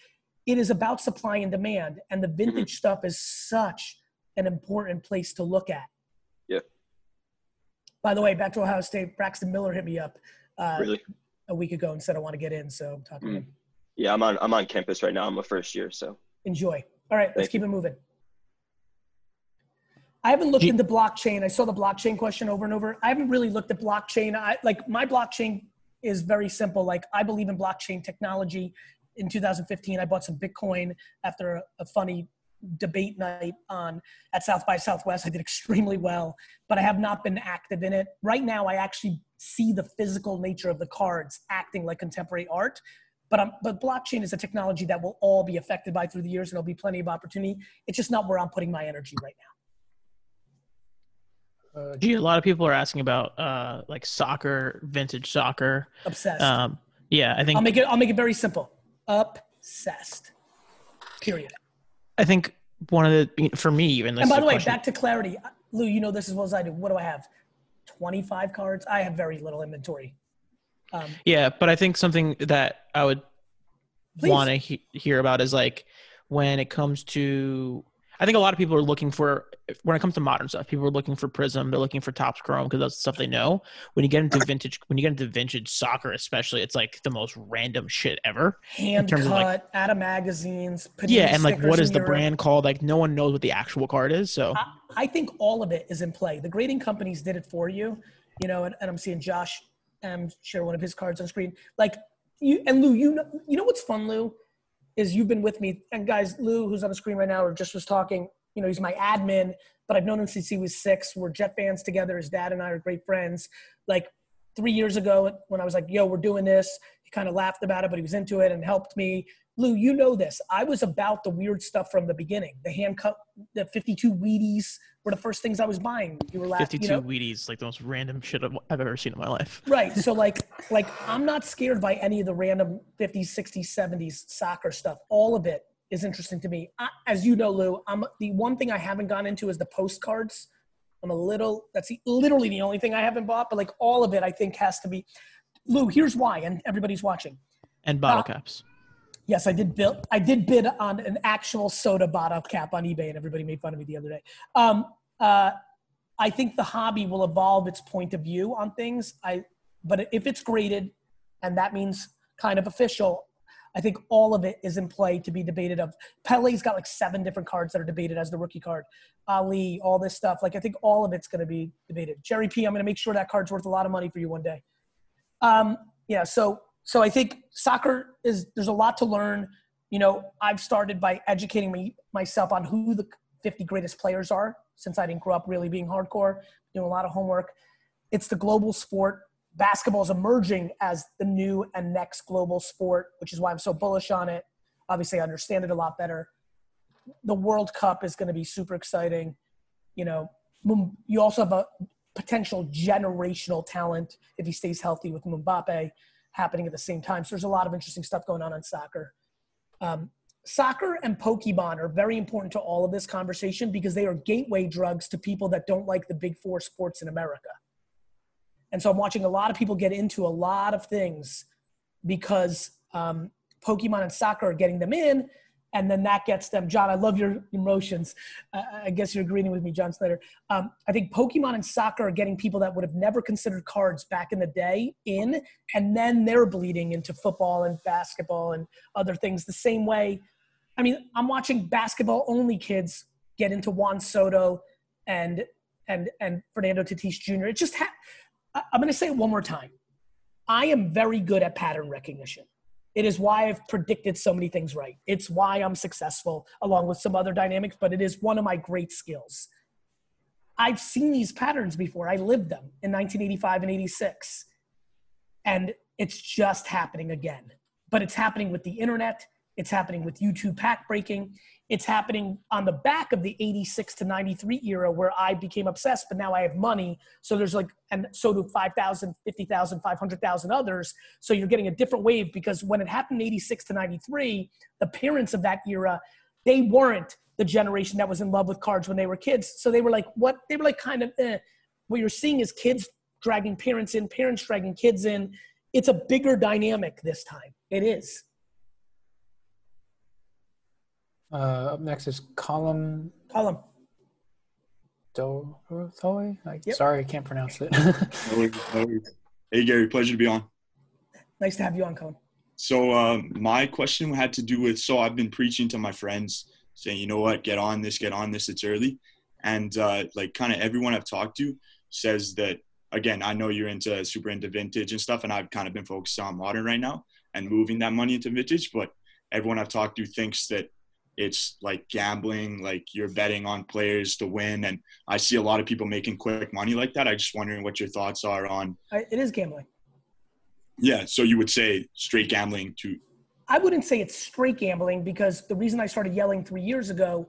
it is about supply and demand. And the vintage stuff is such an important place to look at. Yeah. By the way, back to Ohio State, Braxton Miller hit me up uh, Really. a week ago and said, I want to get in. So I'm talking to Mm. him. Yeah, I'm on I'm on campus right now. I'm a first year, so Enjoy. All right, let's keep it moving. I haven't looked into blockchain. I saw the blockchain question over and over. I haven't really looked at blockchain. I like my blockchain is very simple. Like I believe in blockchain technology. In 2015, I bought some Bitcoin after a, a funny debate night on at South by Southwest. I did extremely well, but I have not been active in it. Right now, I actually see the physical nature of the cards acting like contemporary art. But um, but blockchain is a technology that will all be affected by through the years, and there'll be plenty of opportunity. It's just not where I'm putting my energy right now. Uh, Gee, a lot of people are asking about uh, like soccer, vintage soccer. Obsessed. Um, yeah, I think I'll make it. I'll make it very simple. Obsessed. Period. I think one of the for me even. and by the way, question- back to clarity, Lou. You know this as well as I do. What do I have? Twenty-five cards. I have very little inventory. Um, Yeah, but I think something that I would want to he- hear about is like when it comes to. I think a lot of people are looking for when it comes to modern stuff. People are looking for Prizm. They're looking for Topps Chrome because that's the stuff they know. When you get into vintage, when you get into vintage soccer, especially, it's like the most random shit ever. hand cut like- out of magazines. Yeah, and like what is the Europe. brand called? Like no one knows what the actual card is. So I, I think all of it is in play. The grading companies did it for you, you know, and, and I'm seeing Josh um, share one of his cards on screen. Like you and Lou, you know, you know what's fun, Lou, is you've been with me. And guys, Lou, who's on the screen right now, or just was talking. You know, he's my admin, but I've known him since he was six. We're Jet fans together. His dad and I are great friends. Like three years ago, when I was like, "Yo, we're doing this," he kind of laughed about it, but he was into it and helped me. Lou, you know this. I was about the weird stuff from the beginning. The hand cut, the 52 Wheaties were the first things I was buying. You were laughing. fifty-two You know? Wheaties, like the most random shit I've I've ever seen in my life. Right. So like like I'm not scared by any of the random 50s, 60s, 70s soccer stuff. All of it is interesting to me. I, as you know, Lou, I'm the one thing I haven't gone into is the postcards. I'm a little that's the, literally the only thing I haven't bought, but like all of it I think has to be Lou, here's why and everybody's watching. And bottle Uh, caps. Yes, I did build. I did bid on an actual soda bottle cap on eBay, and everybody made fun of me the other day. Um, uh, I think the hobby will evolve its point of view on things. I, but if it's graded, and that means kind of official, I think all of it is in play to be debated. Of Pele's got like seven different cards that are debated as the rookie card. Ali, all this stuff. Like I think all of it's going to be debated. Jerry P, I'm going to make sure that card's worth a lot of money for you one day. Um, yeah, so so I think soccer is there's a lot to learn. You know, I've started by educating me, myself on who the 50 greatest players are since I didn't grow up really being hardcore, doing a lot of homework. It's the global sport. Basketball is emerging as the new and next global sport, which is why I'm so bullish on it. Obviously, I understand it a lot better. The World Cup is going to be super exciting. You know, you also have a potential generational talent if he stays healthy with Mbappe happening at the same time. So there's a lot of interesting stuff going on in soccer. Um, soccer and Pokemon are very important to all of this conversation because they are gateway drugs to people that don't like the big four sports in America. And so I'm watching a lot of people get into a lot of things because um, Pokemon and soccer are getting them in, and then that gets them. John, I love your emotions. Uh, I guess you're agreeing with me, John Slater. Um, I think Pokemon and soccer are getting people that would have never considered cards back in the day in, and then they're bleeding into football and basketball and other things the same way. I mean, I'm watching basketball only kids get into Juan Soto and and and Fernando Tatis Jr. It just ha- I'm going to say it one more time. I am very good at pattern recognition. It is why I've predicted so many things right. It's why I'm successful, along with some other dynamics, but it is one of my great skills. I've seen these patterns before. I lived them in 1985 and 86. And it's just happening again. But it's happening with the internet, it's happening with YouTube pack breaking, it's happening on the back of the 86 to 93 era where I became obsessed, but now I have money. So there's like, and so do 5,000, 50,000, 500,000 others. So you're getting a different wave because when it happened in 86 to 93, the parents of that era, they weren't the generation that was in love with cards when they were kids. So they were like, what? They were like kind of, eh. what you're seeing is kids dragging parents in, parents dragging kids in. It's a bigger dynamic this time. It is. Uh, up next is Column. Column. Dorothoi? I, Yep. Sorry, I can't pronounce it. No worries, no worries. Hey Gary, pleasure to be on. Nice to have you on, Colin. So um, my question had to do with so I've been preaching to my friends saying, you know what, get on this, get on this, it's early, and uh, like kind of everyone I've talked to says that again, I know you're into super into vintage and stuff, and I've kind of been focused on modern right now and moving that money into vintage, but everyone I've talked to thinks that it's like gambling, like you're betting on players to win, and I see a lot of people making quick money like that. I just wondering what your thoughts are on it is gambling. yeah, so you would say straight gambling to I wouldn't say it's straight gambling because the reason I started yelling three years ago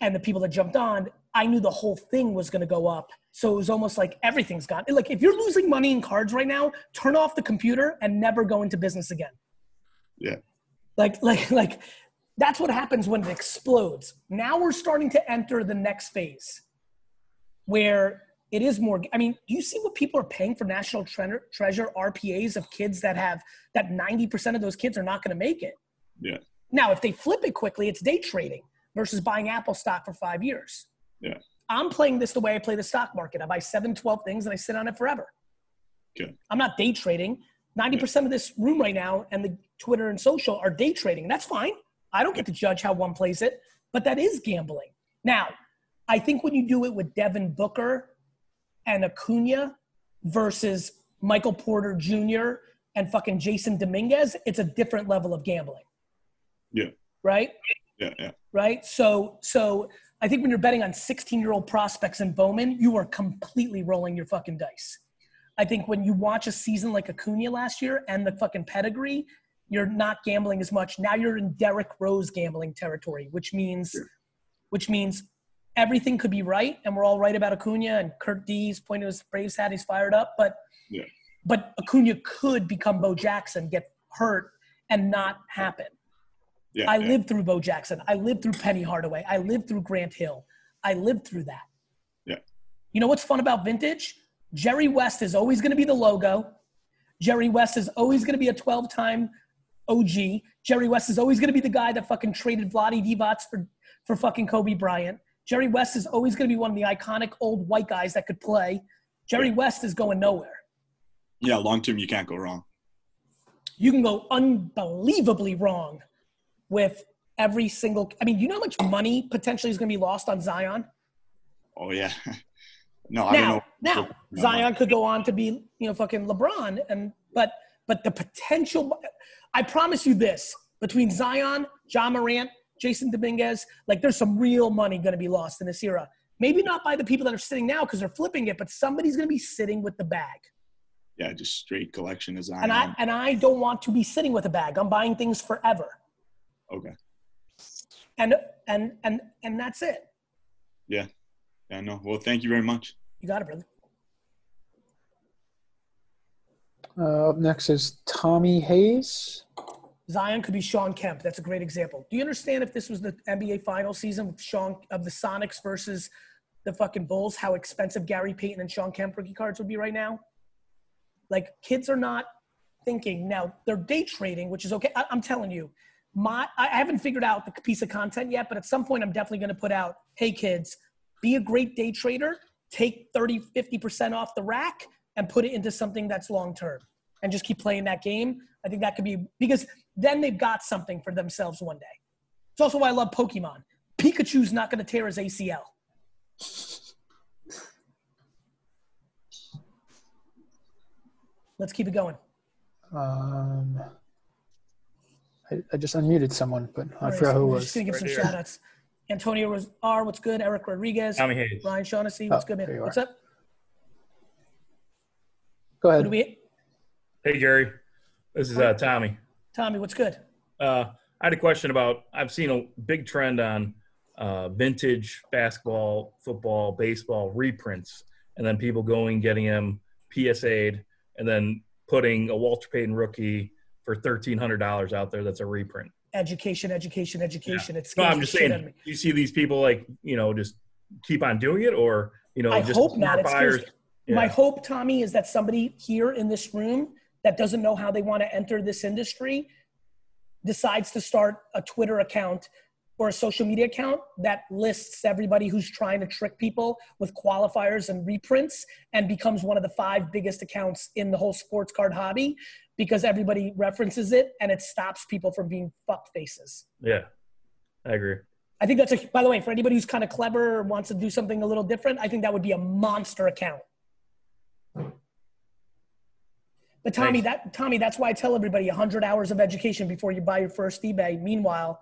and the people that jumped on, I knew the whole thing was going to go up. So it was almost like everything's gone. Like if you're losing money in cards right now, turn off the computer and never go into business again. Yeah. Like, like, like that's what happens when it explodes. Now we're starting to enter the next phase where it is more. I mean, do you see what people are paying for National Tre- Treasure RPAs of kids that have that 90% of those kids are not going to make it? Yeah. Now, if they flip it quickly, it's day trading versus buying Apple stock for five years. Yeah. I'm playing this the way I play the stock market. I buy seven, 12 things and I sit on it forever. Okay. I'm not day trading. 90% of this room right now and the Twitter and social are day trading. That's fine. I don't get to judge how one plays it, but that is gambling. Now, I think when you do it with Devin Booker and Acuna versus Michael Porter Jr. and fucking Jasson Dominguez, it's a different level of gambling, Yeah. right? Yeah. Yeah. right? So, so I think when you're betting on 16 year old prospects and Bowman, you are completely rolling your fucking dice. I think when you watch a season like Acuna last year and the fucking pedigree, you're not gambling as much. Now you're in Derrick Rose gambling territory, which means, which means everything could be right, and we're all right about Acuna and Kurt D's point of his Braves hat. He's fired up, but Yeah. but Acuna could become Bo Jackson, get hurt, and not happen. Yeah. I yeah. lived through Bo Jackson. I lived through Penny Hardaway. I lived through Grant Hill. I lived through that. Yeah. You know what's fun about vintage? Jerry West is always going to be the logo. Jerry West is always going to be a 12 time OG. Jerry West is always going to be the guy that fucking traded Vlade Divac for, for fucking Kobe Bryant. Jerry West is always going to be one of the iconic old white guys that could play. Jerry West is going nowhere. Yeah. Long term, you can't go wrong. you can go unbelievably wrong with every single. I mean, you know how much money potentially is going to be lost on Zion? Oh yeah. no, I don't now, know. now Zion could go on to be, you know, fucking LeBron, and but but the potential. I promise you this: between Zion, Ja Morant, Jasson Dominguez, like there's some real money going to be lost in this era. Maybe not by the people that are sitting now because they're flipping it, but somebody's going to be sitting with the bag. Yeah, just straight collection of Zion. And I and I don't want to be sitting with a bag. I'm buying things forever. okay. And and and and that's it. Yeah. Yeah. No. Well, thank you very much. You got it, brother. Uh, up next is Tommy Hayes. Zion could be Shawn Kemp. That's a great example. Do you understand if this was the NBA final season with Sean of the Sonics versus the fucking Bulls, how expensive Gary Payton and Shawn Kemp rookie cards would be right now? Like kids are not thinking now. They're day trading, which is okay. I, I'm telling you, my I haven't figured out the piece of content yet, but at some point I'm definitely going to put out, hey kids, be a great day trader, take 30, 50% off the rack and put it into something that's long term and just keep playing that game. I think that could be because then they've got something for themselves one day. It's also why I love Pokemon. Pikachu's not going to tear his ACL. Let's keep it going. Um, I, I just unmuted someone, but I All right, forgot so who it we're was. Just gonna give some shout outs. Antonio Ros- R, what's good? Eric Rodriguez. Tommy Hayes. Ryan Shaughnessy, what's Oh, good, man? What's are. up? Go ahead. we? Hey, Gary. This is uh, Tommy. Tommy, what's good? Uh, I had a question about I've seen a big trend on uh, vintage basketball, football, baseball reprints, and then people going getting them PSA'd and then putting a Walter Payton rookie for thirteen hundred dollars out there. That's a reprint. Education, education, education. It's No, I'm just saying. You see these people like you know just keep on doing it, or you know I just hope not. smart It me. My hope, Tommy, is that somebody here in this room that doesn't know how they want to enter this industry decides to start a Twitter account or a social media account that lists everybody who's trying to trick people with qualifiers and reprints and becomes one of the five biggest accounts in the whole sports card hobby because everybody references it and it stops people from being fuck faces. Yeah, I agree. I think that's a, by the way, for anybody who's kind of clever or wants to do something a little different, I think that would be a monster account. But Tommy, that Tommy, that's why I tell everybody 100 hours of education before you buy your first eBay. Meanwhile,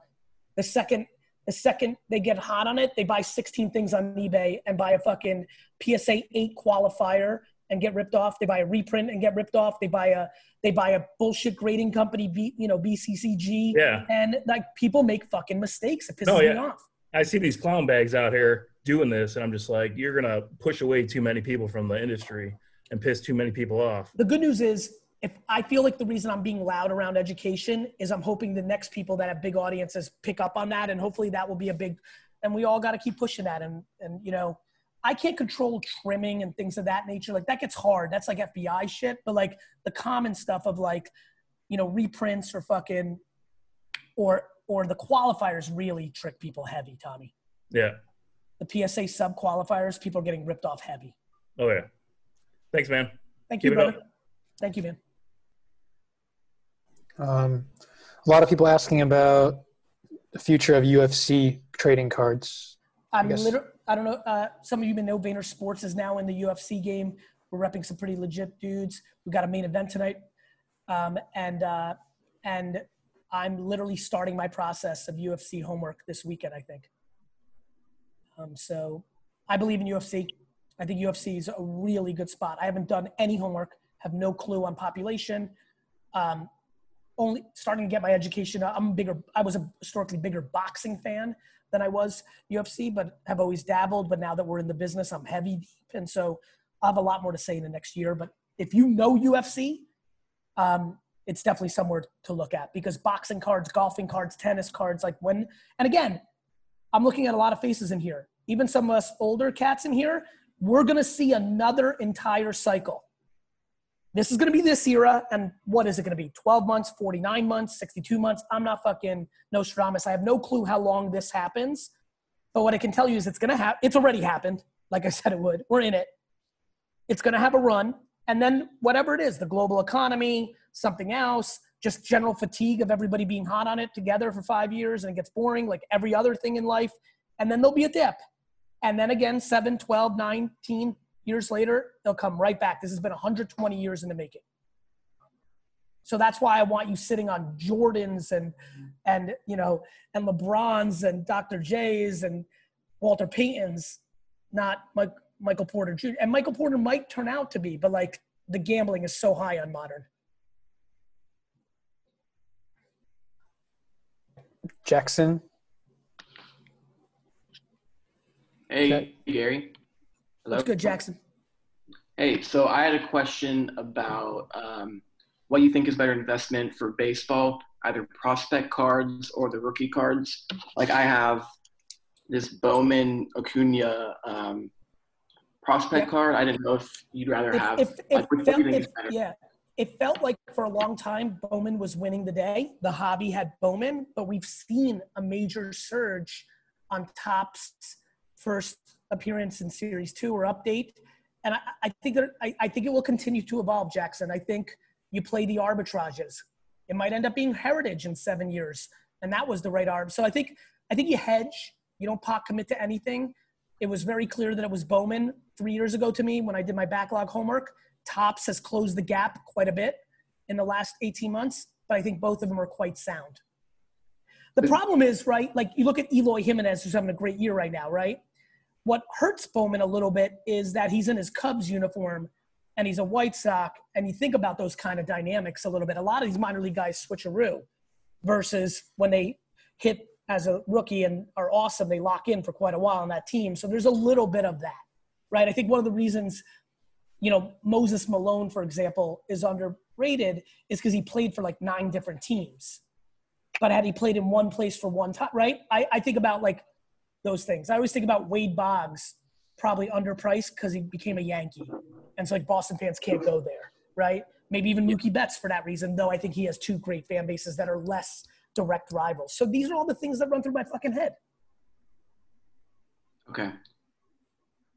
the second the second they get hot on it, they buy 16 things on eBay and buy a fucking PSA 8 qualifier and get ripped off. They buy a reprint and get ripped off. They buy a they buy a bullshit grading company, B, you know, BCCG. Yeah. And like people make fucking mistakes. It pisses No, me off. I see these clown bags out here doing this, and I'm just like, you're gonna push away too many people from the industry and piss too many people off. The good news is, if I feel like the reason I'm being loud around education is I'm hoping the next people that have big audiences pick up on that, and hopefully that will be a big. And we all got to keep pushing that. And and you know, I can't control trimming and things of that nature. Like that gets hard. That's like FBI shit. But like the common stuff of like, you know, reprints or fucking, or or the qualifiers really trick people heavy. Tommy, Yeah. the PSA sub qualifiers, people are getting ripped off heavy. Oh yeah. Thanks, man. Thank you, Keep up. brother. Thank you, man. Um, a lot of people asking about the future of UFC trading cards. I'm guess- literally, I don't know. Uh, some of you may know Vayner Sports is now in the UFC game. We're repping some pretty legit dudes. We got a main event tonight, um, and uh, and I'm literally starting my process of UFC homework this weekend. I think. Um, so, I believe in UFC. I think UFC is a really good spot. I haven't done any homework. Have no clue on population. Um, only starting to get my education. I'm bigger. I was a historically bigger boxing fan than I was UFC, but have always dabbled. But now that we're in the business, I'm heavy deep, and so I'll have a lot more to say in the next year. But if you know UFC, um, it's definitely somewhere to look at because boxing cards, golfing cards, tennis cards, like when and again, I'm looking at a lot of faces in here. Even some of us older cats in here, we're gonna see another entire cycle. This is going to be this era, and what is it going to be? 12 months, 49 months, 62 months? I'm not fucking Nostradamus. I have no clue how long this happens. But what I can tell you is it's going to happen. It's already happened, like I said it would. We're in it. It's going to have a run. And then whatever it is, the global economy, something else, just general fatigue of everybody being hot on it together for five years and it gets boring like every other thing in life. And then there'll be a dip. And then again, 7, 12, 19 years later, they'll come right back. This has been 120 years in the making. So that's why I want you sitting on Jordans and and you know and LeBrons and Dr. J's and Walter Paytons, not Mike, Michael Porter Jr. And Michael Porter might turn out to be, but like the gambling is so high on modern. Jackson. Hey, Okay. Gary. Hello. What's good, Jackson? Hey, so I had a question about um, what you think is better investment for baseball, either prospect cards or the rookie cards. Like I have this Bowman Acuna um, prospect Yeah. card. I didn't know if you'd rather If, have. if, like, if felt, do you think if, yeah, it felt like for a long time Bowman was winning the day. The hobby had Bowman, but we've seen a major surge on Topps first appearance in Series Two or update, and I, I think that I, I think it will continue to evolve. Jackson, I think you play the arbitrages. It might end up being Heritage in seven years, and that was the right arb. So I think I think you hedge. You don't pot commit to anything. It was very clear that it was Bowman three years ago to me when I did my backlog homework. Topps has closed the gap quite a bit in the last 18 months, but I think both of them are quite sound. The problem is, right, like you look at Eloy Jimenez, who's having a great year right now, right? What hurts Bowman a little bit is that he's in his Cubs uniform and he's a White Sox, and you think about those kind of dynamics a little bit. A lot of these minor league guys switcheroo versus when they hit as a rookie and are awesome, they lock in for quite a while on that team. So there's a little bit of that, right? I think one of the reasons, you know, Moses Malone, for example, is underrated is because he played for like nine different teams. But had he played in one place for one time, right? I, I think about like those things. I always think about Wade Boggs, probably underpriced because he became a Yankee. And so like Boston fans can't go there, right? Maybe even Mookie Betts for that reason, though I think he has two great fan bases that are less direct rivals. So these are all the things that run through my fucking head. Okay.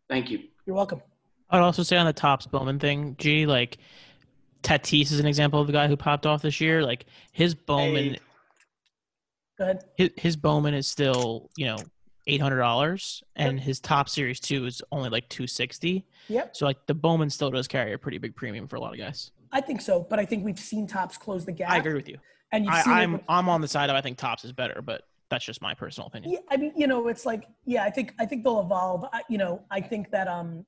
Thank you. You're welcome. I'd also say on the Topps Bowman thing, G, like Tatis is an example of the guy who popped off this year. Like his Bowman, Go ahead. his, his Bowman is still you know eight hundred dollars, and his top series two is only like two sixty. Yep. So like the Bowman still does carry a pretty big premium for a lot of guys. I think so, but I think we've seen Topps close the gap. I agree with you. And you've I, seen I'm with- I'm on the side of I think Topps is better, but that's just my personal opinion. Yeah, I mean, you know, it's like, yeah, I think I think they'll evolve. I, you know, I think that um,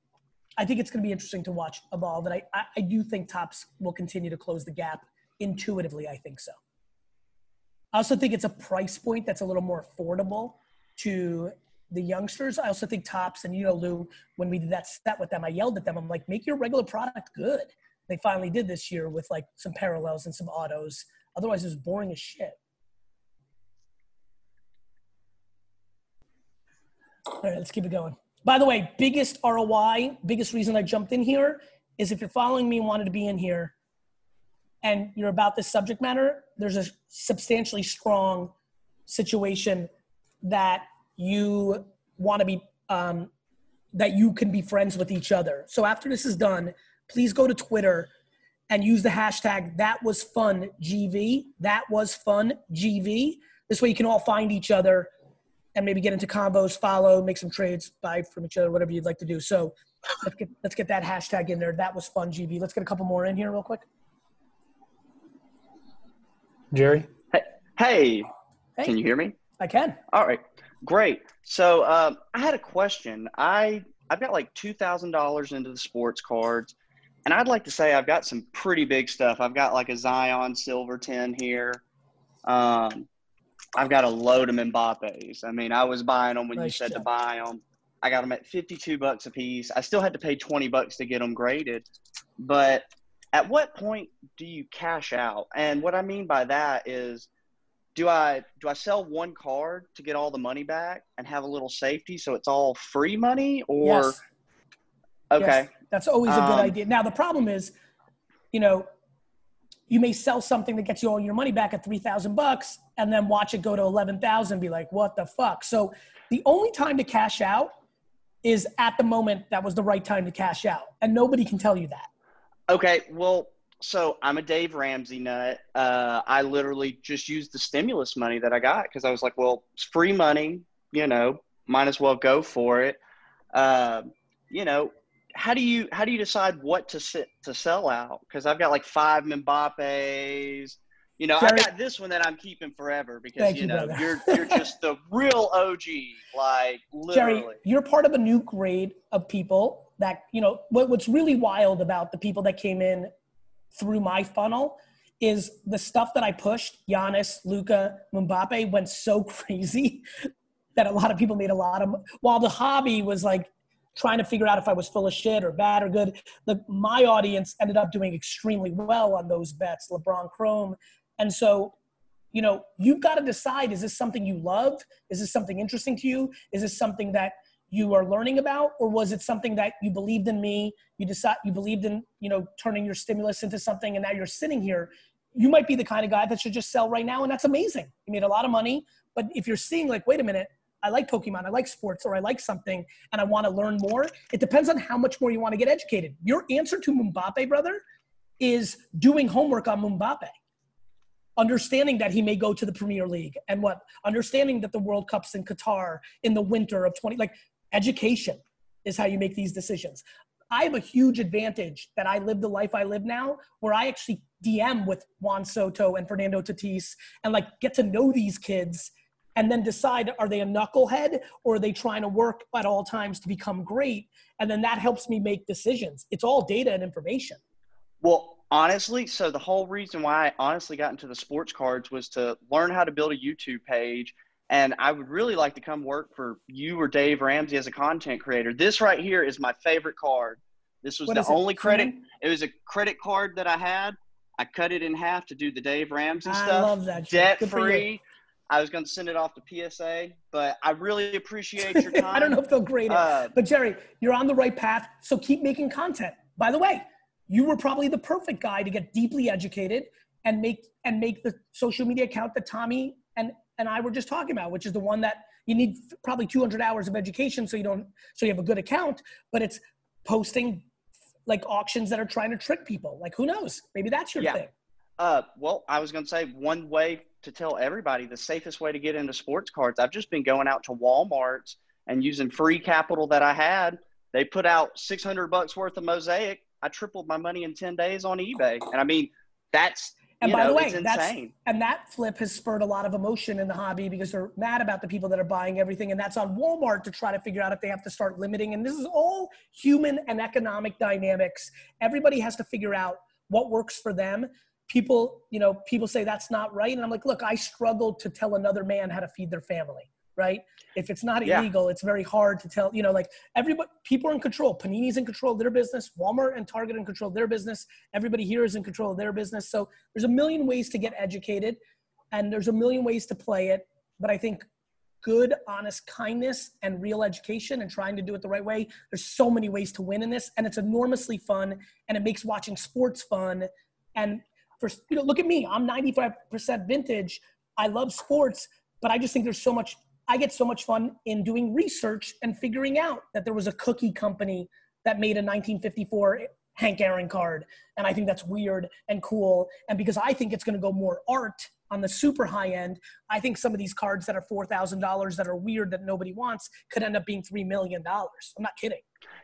I think it's going to be interesting to watch evolve, and I, I I do think Topps will continue to close the gap intuitively. I think so. I also think it's a price point that's a little more affordable to the youngsters. I also think Topps, and you know, Lou, when we did that set with them, I yelled at them. I'm like, make your regular product good. They finally did this year with like some parallels and some autos. Otherwise, it was boring as shit. All right, let's keep it going. By the way, biggest ROI, biggest reason I jumped in here is if you're following me and wanted to be in here and you're about this subject matter, there's a substantially strong situation that you want to be, um, that you can be friends with each other. So after this is done, please go to Twitter and use the hashtag that was fun GV. That was fun GV. This way you can all find each other and maybe get into combos, follow, make some trades, buy from each other, whatever you'd like to do. So let's get let's get that hashtag in there. That was fun, GV. Let's get a couple more in here real quick. Jerry? Hey, Hey. can you hear me? I can. All right, great. So um, I had a question. I I've got like two thousand dollars into the sports cards, and I'd like to say I've got some pretty big stuff. I've got like a Zion Silver Ten here. Um, I've got a load of Mbappe's. I mean, I was buying them when you Nice said to buy them. I got them at fifty-two bucks a piece. I still had to pay twenty bucks to get them graded, but at what point do you cash out? And what I mean by that is do I do I sell one card to get all the money back and have a little safety so it's all free money or Yes. okay. Yes, that's always a good Um, idea. Now the problem is, you know, you may sell something that gets you all your money back at three thousand bucks, and then watch it go to eleven thousand. Be like, what the fuck? So the only time to cash out is at the moment that was the right time to cash out, and nobody can tell you that. Okay, well, so I'm a Dave Ramsey nut. Uh, I literally just used the stimulus money that I got because I was like, well, it's free money, you know, might as well go for it. Um, you know, how do you how do you decide what to sit to sell out? Because I've got like five Mbappe's. You know, Jerry- I got this one that I'm keeping forever because Thank you you, know brother. you're you're just the real OG, like literally. Jerry, you're part of a new grade of people that, you know, what, what's really wild about the people that came in through my funnel is the stuff that I pushed, Giannis, Luka, Mbappe went so crazy that a lot of people made a lot of, while the hobby was like, trying to figure out if I was full of shit or bad or good. The, my audience ended up doing extremely well on those bets, LeBron Chrome. And so, you know, you've got to decide is this something you love? Is this something interesting to you? Is this something that you are learning about or was it something that you believed in me you decide you believed in you know turning your stimulus into something and now you're sitting here you might be the kind of guy that should just sell right now and that's amazing you made a lot of money but if you're seeing like wait a minute I like Pokemon, I like sports, or I like something and I want to learn more. It depends on how much more you want to get educated. Your answer to Mbappe, brother, is doing homework on Mbappe. Understanding that he may go to the Premier League and what? Understanding that the World Cup's in Qatar in the winter of 20, like education is how you make these decisions. I have a huge advantage that I live the life I live now, where I actually DM with Juan Soto and Fernando Tatis and like get to know these kids and then decide are they a knucklehead or are they trying to work at all times to become great? And then that helps me make decisions. It's all data and information. Well honestly so the whole reason why i honestly got into the sports cards was to learn how to build a youtube page and i would really like to come work for you or dave ramsey as a content creator this right here is my favorite card this was What the is it? only credit it was a credit card that i had i cut it in half to do the dave ramsey I stuff love that debt free I was going to send it off to PSA, but I really appreciate your time. I don't know if they'll grade it, Uh, but Jerry, you're on the right path. So keep making content. By the way, you were probably the perfect guy to get deeply educated and make and make the social media account that Tommy and and I were just talking about, which is the one that you need probably 200 hours of education so you don't so you have a good account, but it's posting like auctions that are trying to trick people. Like who knows? Maybe that's your Yeah. thing. Uh, well, I was going to say one way to tell everybody the safest way to get into sports cards. I've just been going out to Walmart and using free capital that I had. They put out 600 bucks worth of mosaic. I tripled my money in 10 days on eBay. And I mean, that's, And you by know, the way, that's and that flip has spurred a lot of emotion in the hobby because they're mad about the people that are buying everything, and that's on Walmart to try to figure out if they have to start limiting. And this is all human and economic dynamics. Everybody has to figure out what works for them. People, you know, people say that's not right, and I'm like, look, I struggled to tell another man how to feed their family. Right? If it's not Yeah. illegal, it's very hard to tell. You know, like everybody, people are in control. Panini's in control of their business. Walmart and Target are in control of their business. Everybody here is in control of their business. So there's a million ways to get educated, and there's a million ways to play it. But I think good, honest kindness and real education and trying to do it the right way. There's so many ways to win in this, and it's enormously fun, and it makes watching sports fun. And for you know, look at me. I'm 95% vintage. I love sports, but I just think there's so much. I get so much fun in doing research and figuring out that there was a cookie company that made a 1954 Hank Aaron card, and I think that's weird and cool. And because I think it's going to go more art on the super high end, I think some of these cards that are four thousand dollars that are weird that nobody wants could end up being three million dollars. I'm not kidding.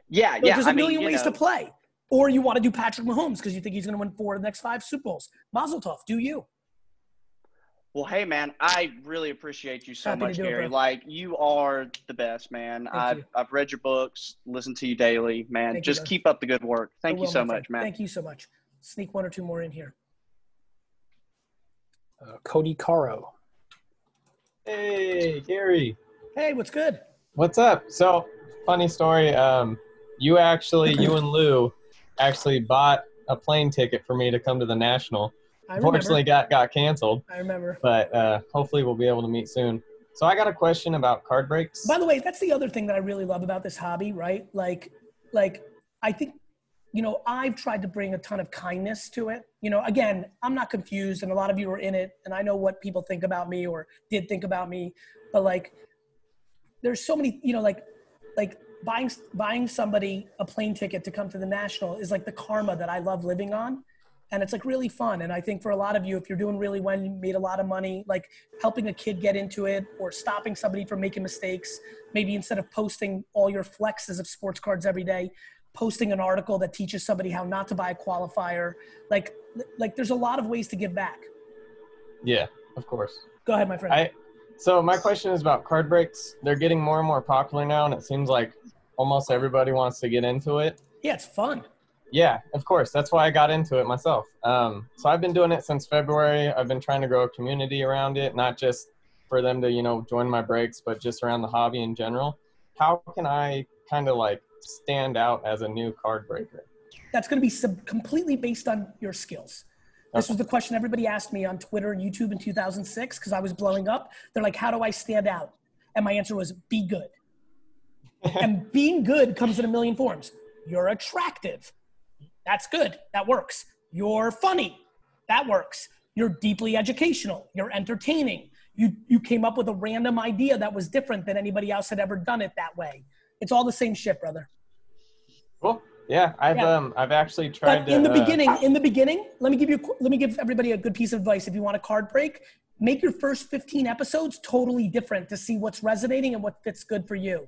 Yeah, Like, yeah. There's I a mean, million you ways know, to play. Or you want to do Patrick Mahomes because you think he's going to win four of the next five Super Bowls. Mazel tov. Do you? Well, hey, man, I really appreciate you so Happy much, do it, Gary. Like, you are the best, man. Thank I've, you. I've read your books, listened to you daily, man. Thank Just bud. keep up the good work. Thank I you will, so much, friend. man. Thank you so much. Sneak one or two more in here. Uh, Cody Caro. Hey, Gary. Hey, what's good? What's up? So, funny story. Um, you actually, you and Lou, actually bought a plane ticket for me to come to the national. Unfortunately, got got canceled, I remember. but uh, hopefully we'll be able to meet soon. So I got a question about card breaks. By the way, that's the other thing that I really love about this hobby, right? Like, like I think, you know, I've tried to bring a ton of kindness to it. You know, again, I'm not confused, and a lot of you are in it, and I know what people think about me or did think about me, but like, there's so many, you know, like, like buying buying somebody a plane ticket to come to the national is like the karma that I love living on. And it's like really fun. And I think for a lot of you, if you're doing really well, you made a lot of money, like helping a kid get into it or stopping somebody from making mistakes, maybe instead of posting all your flexes of sports cards every day, posting an article that teaches somebody how not to buy a qualifier. Like, like there's a lot of ways to give back. Yeah, of course. Go ahead, my friend. I so my question is about card breaks. They're getting more and more popular now, and it seems like almost everybody wants to get into it. yeah, it's fun. Yeah, of course. That's why I got into it myself. Um, so I've been doing it since February. I've been trying to grow a community around it, not just for them to, you know, join my breaks, but just around the hobby in general. How can I kind of like stand out as a new card breaker? That's going to be sub- completely based on your skills. This was the question everybody asked me on Twitter and YouTube in 2006 because I was blowing up. They're like, "How do I stand out?" And my answer was, "Be good." and being good comes in a million forms. You're attractive. That's good. That works. You're funny. That works. You're deeply educational. You're entertaining. You you came up with a random idea that was different than anybody else had ever done it that way. It's all the same shit, brother. Cool. Yeah, I've Yeah. um I've actually tried But to in the uh, beginning, in the beginning, let me give you let me give everybody a good piece of advice. If you want a card break, make your first 15 episodes totally different to see what's resonating and what fits good for you.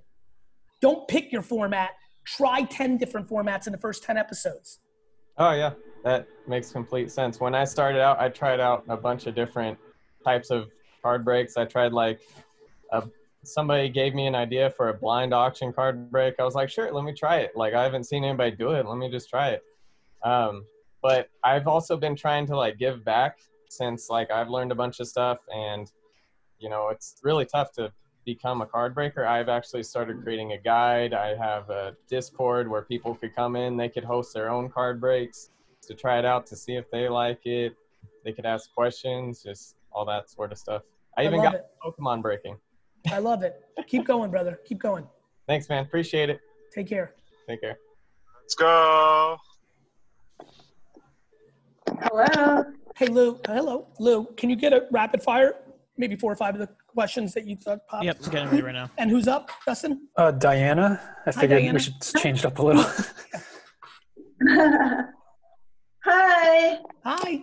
Don't pick your format. Try 10 different formats in the first 10 episodes. Oh yeah, that makes complete sense. When I started out, I tried out a bunch of different types of card breaks. I tried like a somebody gave me an idea for a blind auction card break. I was like, sure, let me try it. Like I haven't seen anybody do it. Let me just try it. Um, but I've also been trying to like give back since like I've learned a bunch of stuff and you know it's really tough to become a card breaker. I've actually started creating a guide. I have a Discord where people could come in, they could host their own card breaks to try it out to see if they like it. They could ask questions, just all that sort of stuff. I I even love got Pokemon breaking. I love it. Keep going, brother. Keep going. Thanks, man. Appreciate it. Take care. Take care. Let's go. Hello. Hey, Lou. Hello, Lou. Can you get a rapid fire? Maybe four or five of the questions that you thought popped. Yep, it's getting ready right now. And who's up, Dustin? Uh, Diana, I Hi, figured Diana. we should change it up a little. Hi. Hi.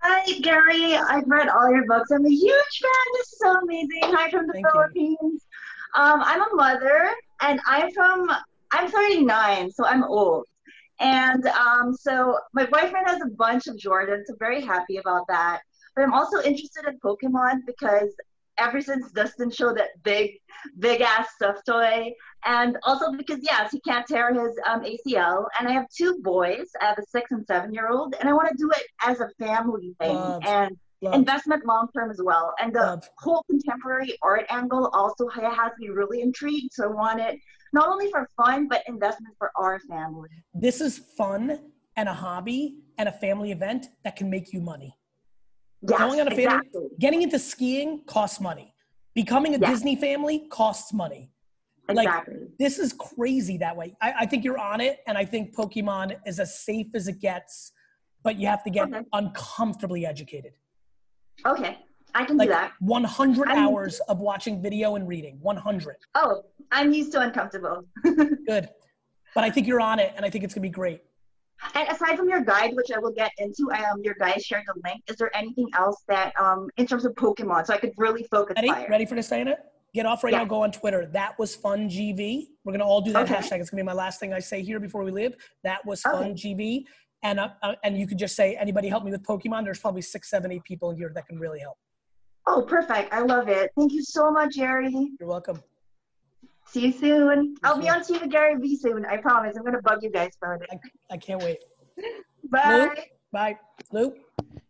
Hi, Gary. I've read all your books. I'm a huge fan. This is so amazing. Hi from the Philippines. Um, I'm a mother, and I'm from. I'm 39, so I'm old. And um, so my boyfriend has a bunch of Jordans. So very happy about that. But I'm also interested in Pokemon because ever since Dustin showed that big, big ass stuffed toy, and also because yes, he can't tear his um, ACL. And I have two boys. I have a six and seven year old, and I want to do it as a family thing Love, and love. investment long term as well. And the whole contemporary art angle also has me really intrigued. So I want it not only for fun but investment for our family. This is fun and a hobby and a family event that can make you money. Yes, Going on a family, exactly. getting into skiing costs money. Becoming a Yes. Disney family costs money. Exactly. Like this is crazy that way. I, I think you're on it, and I think Pokemon is as safe as it gets, but you have to get uncomfortably educated. Okay, I can Like do that. 100 I'm- hours of watching video and reading. 100. Oh, I'm used to uncomfortable. Good. But I think you're on it, and I think it's gonna be great. And aside from your guide, which I will get into, um, your guide shared the link. Is there anything else that, um, in terms of Pokemon, so I could really focus? Ready? fire? Ready for this, Diana? Get off right Yeah. now. Go on Twitter. That was fun, GV. We're gonna all do that Okay. hashtag. It's gonna be my last thing I say here before we leave. That was fun, GV. And uh, uh, and you could just say, anybody help me with Pokemon? There's probably six, seven, eight people in here that can really help. Oh, perfect. I love it. Thank you so much, Jerry. You're welcome. See you soon. I'll be on TV with GaryVee soon. I promise. I'm gonna bug you guys about it. I can't wait. Bye. Lou? Bye. Lou?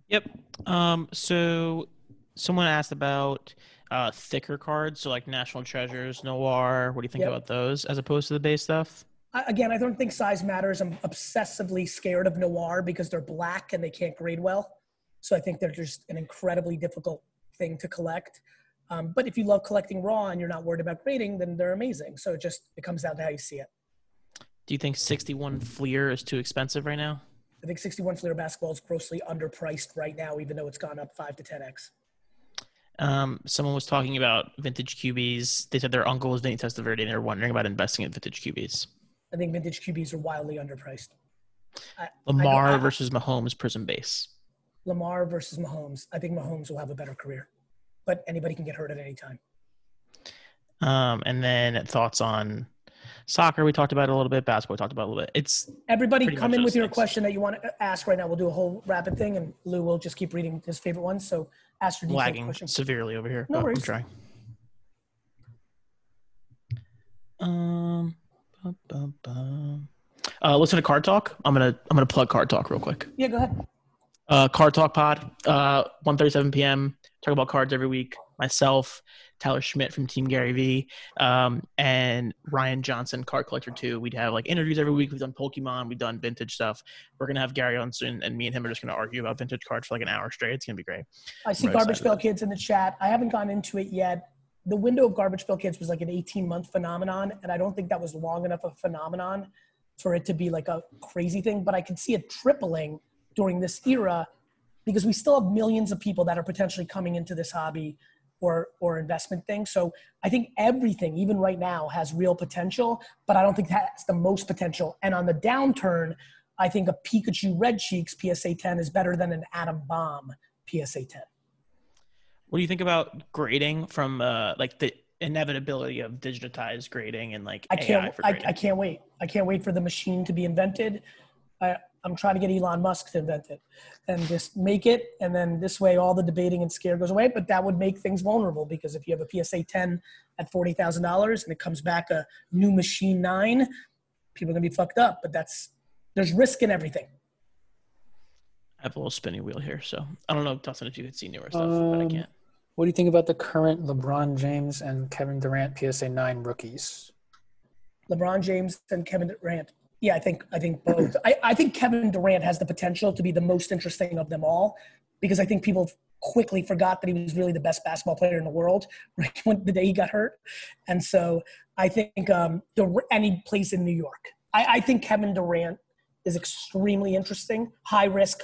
Yep. Um. So, someone asked about uh thicker cards, so like National Treasures, Noir. What do you think Yep. about those as opposed to the base stuff? I- Again, I don't think size matters. I'm obsessively scared of Noir because they're black and they can't grade well. So I think they're just an incredibly difficult thing to collect. Um, but if you love collecting raw and you're not worried about grading, then they're amazing. So it just it comes down to how you see it. Do you think 61 Fleer is too expensive right now? I think 61 Fleer basketball is grossly underpriced right now, even though it's gone up five to 10x. Um, someone was talking about vintage QBs. They said their uncle was Vinny Testaverde, and they're wondering about investing in vintage QBs. I think vintage QBs are wildly underpriced. I- I Lamar don't- I- versus Mahomes Prizm Base. Lamar versus Mahomes. I think Mahomes will have a better career, but anybody can get hurt at any time. Um, and then thoughts on soccer. We talked about a little bit. Basketball. We talked about a little bit. It's Everybody, come in with your things. question that you want to ask right now. We'll do a whole rapid thing, and Lou will just keep reading his favorite ones. So ask your lagging question. severely over here. No I'm worries. trying. Um, bum, bum, bum. Uh, listen to Card Talk. I'm gonna I'm gonna plug Card Talk real quick. Yeah, go ahead. Uh, Card Talk Pod, uh, 1.37 p.m. Talk about cards every week. Myself, Tyler Schmidt from Team GaryVee, um, and Ryan Johnson, Card Collector 2. We'd have like interviews every week. We've done Pokemon, we've done vintage stuff. We're going to have Gary on soon, and me and him are just going to argue about vintage cards for like an hour straight. It's going to be great. I see Garbage. Pail Kids in the chat. I haven't gone into it yet. The window of Garbage Pail Kids was like an 18 month phenomenon, and I don't think that was long enough a phenomenon for it to be like a crazy thing. But I can see it tripling during this era because we still have millions of people that are potentially coming into this hobby or or investment thing. So I think everything, even right now, has real potential, but I don't think that's the most potential. And on the downturn, I think a Pikachu Red Cheeks PSA 10 is better than an Atom Bomb PSA 10. What do you think about grading from uh, like the inevitability of digitized grading and like I can't. for I. I can't wait. I can't wait for the machine to be invented. I, I'm trying to get Elon Musk to invent it and just make it, and then this way all the debating and scare goes away. But that would make things vulnerable because if you have a PSA 10 at forty thousand dollars and it comes back a new machine nine, people are gonna be fucked up. But that's there's risk in everything. I have a little spinning wheel here, so I don't know, Dustin, if you could see newer stuff, but I Um, can't. What do you think about the current LeBron James and Kevin Durant PSA 9 rookies? LeBron James and Kevin Durant. Yeah, I think I think both. I, I think Kevin Durant has the potential to be the most interesting of them all because I think people quickly forgot that he was really the best basketball player in the world right when the day he got hurt, and so I think um, the in New York. I, I think Kevin Durant is extremely interesting. High risk,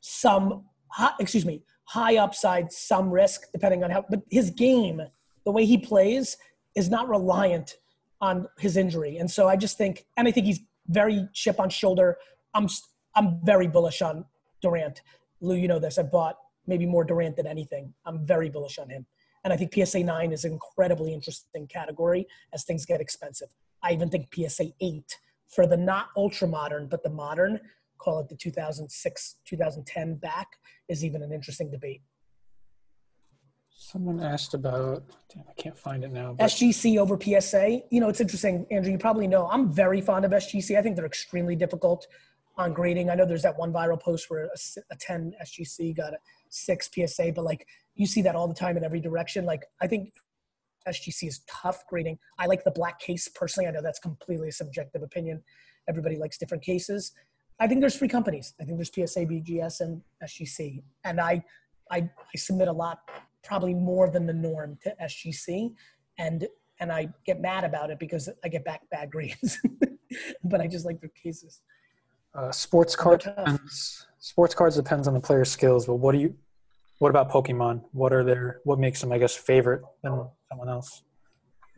some high, excuse me, high upside, some risk depending on how. But his game, the way he plays, is not reliant on his injury, and so I just think, and I think he's very chip on shoulder. I'm I'm very bullish on Durant. Lou, you know this. I bought maybe more Durant than anything. I'm very bullish on him, and I think PSA nine is an incredibly interesting category as things get expensive. I even think PSA eight for the not ultra modern but the modern, call it the 2006 2010 back, is even an interesting debate. Someone asked about, damn, I can't find it now. But SGC over PSA. You know, it's interesting, Andrew. You probably know I'm very fond of SGC. I think they're extremely difficult on grading. I know there's that one viral post where a 10 SGC got a six PSA, but like you see that all the time in every direction. Like I think SGC is tough grading. I like the black case personally. I know that's completely a subjective opinion. Everybody likes different cases. I think there's three companies. I think there's PSA, BGS, and SGC. And I, I, I submit a lot, probably more than the norm to SGC, and and I get mad about it because I get back bad grades. but I just like their cases. uh, sports card depends, sports cards depends on the player's skills. But what do you? What about Pokemon? What are their? What makes them, I guess, favorite than someone else?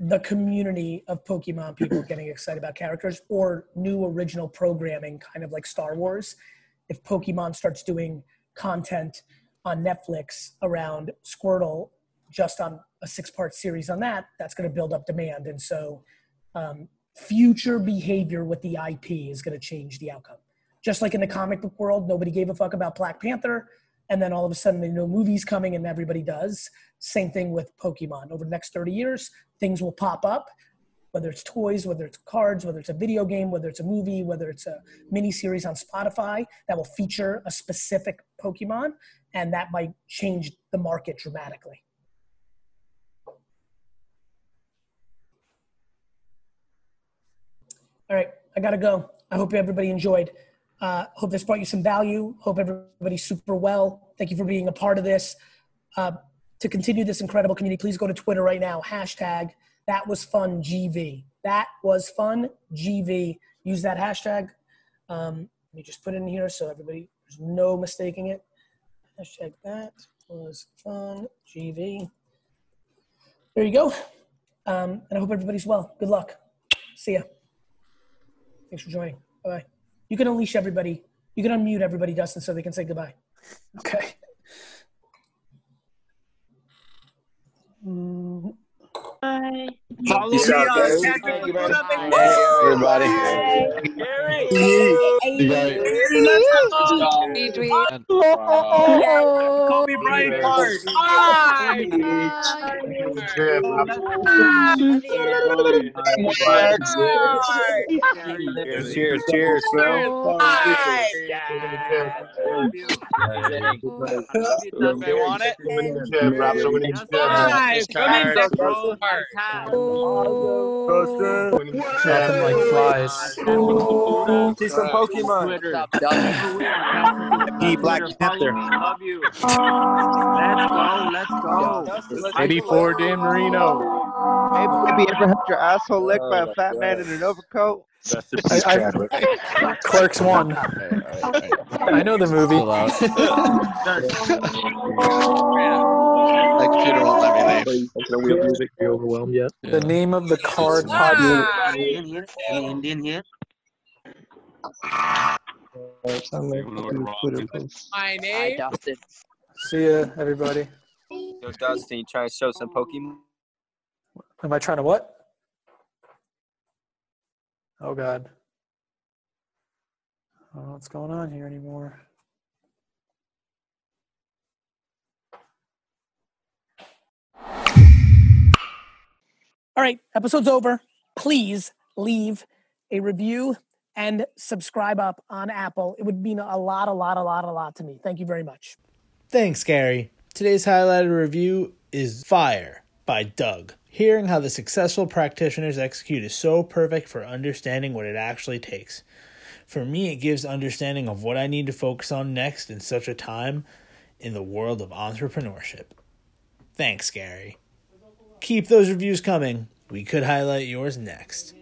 the community of Pokemon people getting excited about characters or new original programming, kind of like Star Wars. If Pokemon starts doing content on Netflix around Squirtle, just on a six part series on that, that's going to build up demand. And so, um, future behavior with the IP is going to change the outcome. Just like in the comic book world, nobody gave a fuck about Black Panther. And then all of a sudden, they know movies coming and everybody does. Same thing with Pokemon. Over the next 30 years, things will pop up, whether it's toys, whether it's cards, whether it's a video game, whether it's a movie, whether it's a mini series on Spotify that will feature a specific Pokemon. And that might change the market dramatically. All right, I gotta go. I hope everybody enjoyed. Uh, hope this brought you some value. Hope everybody's super well. Thank you for being a part of this. Uh, to continue this incredible community, please go to Twitter right now. Hashtag that was fun GV. That was fun GV. Use that hashtag. Um, let me just put it in here so everybody there's no mistaking it. Hashtag that was fun GV. There you go. Um, and I hope everybody's well. Good luck. See ya. Thanks for joining. Bye bye. You can unleash everybody. You can unmute everybody, Dustin, so they can say goodbye. Okay. Bye. Follow Peace me out, on guys. Tactical Thank you, Put man. Up and Everybody. Gary. You got it. Gary, let's go. retweet. Kobe Bryant card. Ah, cheers, cheers, cheers, bro. They want it? Dropping like flies. See some Pokemon. Be Black Panther. Love you. Let's go. Let's go. 84 Dan Marino. Hey, baby, ever had your asshole licked by a fat man in an overcoat? I, I, Clerks one. I know the movie. Like Peter won't let me leave. music be overwhelmed yet? The name of the card Ah. Indian here. My name. Dustin. See ya, everybody. Yo, Dustin, you trying to show some Pokemon? Am I trying to what? Oh God. I don't know what's going on here anymore. All right, episode's over. Please leave a review and subscribe up on Apple. It would mean a lot, a lot, a lot, a lot to me. Thank you very much. Thanks, Gary. Today's highlighted review is Fire by Doug. Hearing how the successful practitioners execute is so perfect for understanding what it actually takes. For me, it gives understanding of what I need to focus on next in such a time in the world of entrepreneurship. Thanks, Gary. Keep those reviews coming. We could highlight yours next.